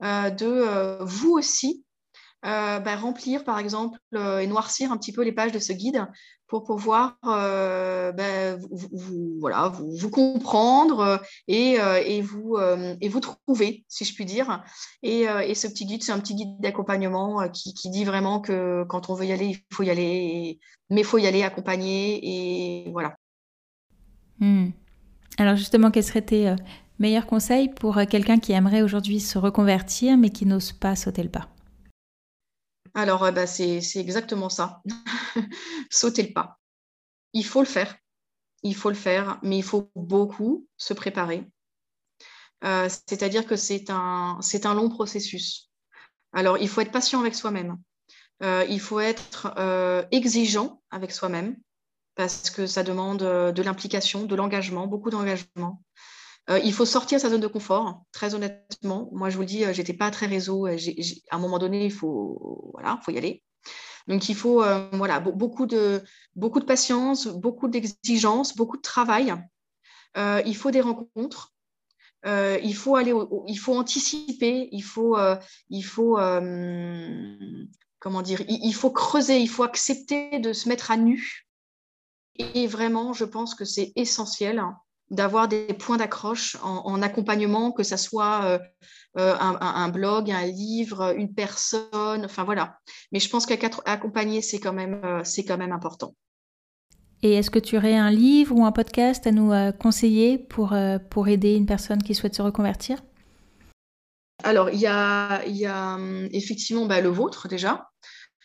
de vous aussi euh, bah, remplir, par exemple, euh, et noircir un petit peu les pages de ce guide pour pouvoir euh, bah, vous, voilà, vous, comprendre et, vous, et vous trouver, si je puis dire. Et, ce petit guide, c'est un petit guide d'accompagnement qui, qui, dit vraiment que quand on veut y aller, il faut y aller, mais il faut y aller accompagné, et voilà. Hmm. Alors justement, quels seraient tes meilleurs conseils pour quelqu'un qui aimerait aujourd'hui se reconvertir mais qui n'ose pas sauter le pas? Alors, euh, bah, c'est exactement ça. Sauter le pas. Il faut le faire. Il faut le faire, mais il faut beaucoup se préparer. Euh, c'est-à-dire que c'est un, long processus. Alors, il faut être patient avec soi-même. Euh, il faut être exigeant avec soi-même parce que ça demande de l'implication, de l'engagement, beaucoup d'engagement. Euh, il faut sortir de sa zone de confort, très honnêtement. Moi, je vous le dis, euh, j'étais pas très réseau. Euh, à un moment donné, il faut, voilà, faut y aller. Donc, il faut voilà, beaucoup, de, beaucoup de patience, beaucoup d'exigence, beaucoup de travail. il faut des rencontres. il faut aller, il faut anticiper. Il faut, il faut comment dire, il, faut creuser. Il faut accepter de se mettre à nu. Et vraiment, je pense que c'est essentiel d'avoir des points d'accroche en, accompagnement, que ce soit euh, euh, un, blog, un livre, une personne, enfin voilà. Mais je pense qu'accompagner, c'est quand, même, euh, c'est quand même important. Et est-ce que tu aurais un livre ou un podcast à nous conseiller pour, pour aider une personne qui souhaite se reconvertir? Alors, il y a, y a hum, effectivement bah, le vôtre déjà,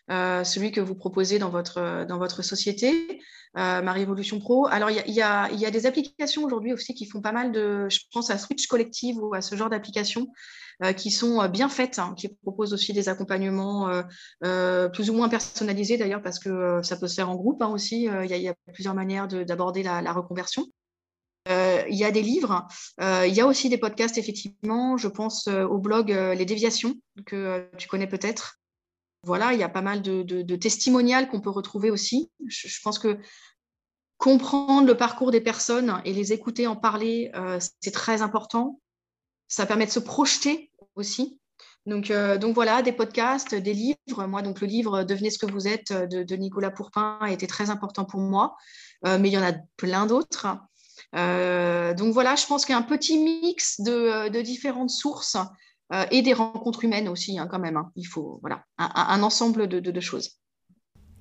celui que vous proposez dans votre, dans votre société. Euh, ma Révolution Pro. Alors, il y, a, des applications aujourd'hui aussi qui font pas mal de, je pense à Switch Collective ou à ce genre d'applications euh, qui sont euh, bien faites, hein, qui proposent aussi des accompagnements plus ou moins personnalisés d'ailleurs, parce que ça peut se faire en groupe hein, aussi. Il y, a plusieurs manières d'aborder la, reconversion. Il y a des livres, il y a aussi des podcasts, effectivement. Je pense au blog Les Déviations, que tu connais peut-être, voilà, il y a pas mal de, de, qu'on peut retrouver aussi. Je, pense que comprendre le parcours des personnes et les écouter en parler, euh, c'est très important. Ça permet de se projeter aussi. Donc, euh, donc voilà, des podcasts, des livres. Moi, donc le livre Devenez ce que vous êtes de, Nicolas Pourpin a été très important pour moi, euh, mais il y en a plein d'autres. donc voilà, je pense qu'il y a un petit mix de différentes sources euh, et des rencontres humaines aussi, hein, quand même. Hein. Il faut, voilà, un, ensemble de, choses.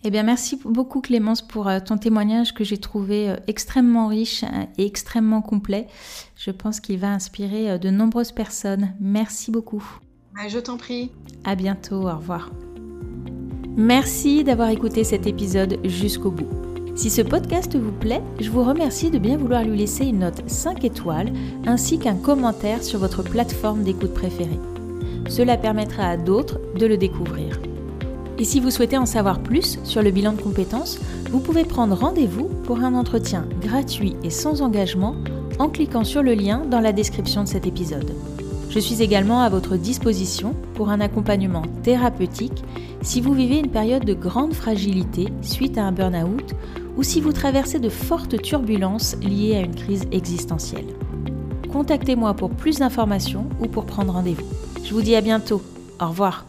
Eh bien, merci beaucoup Clémence pour euh, ton témoignage que j'ai trouvé euh, extrêmement riche et extrêmement complet. Je pense qu'il va inspirer de nombreuses personnes. Merci beaucoup. Bah, je t'en prie. À bientôt. Au revoir. Merci d'avoir écouté cet épisode jusqu'au bout. Si ce podcast vous plaît, je vous remercie de bien vouloir lui laisser une note 5 étoiles ainsi qu'un commentaire sur votre plateforme d'écoute préférée. Cela permettra à d'autres de le découvrir. Et si vous souhaitez en savoir plus sur le bilan de compétences, vous pouvez prendre rendez-vous pour un entretien gratuit et sans engagement en cliquant sur le lien dans la description de cet épisode. Je suis également à votre disposition pour un accompagnement thérapeutique si vous vivez une période de grande fragilité suite à un burn-out ou si vous traversez de fortes turbulences liées à une crise existentielle. Contactez-moi pour plus d'informations ou pour prendre rendez-vous. Je vous dis à bientôt. Au revoir.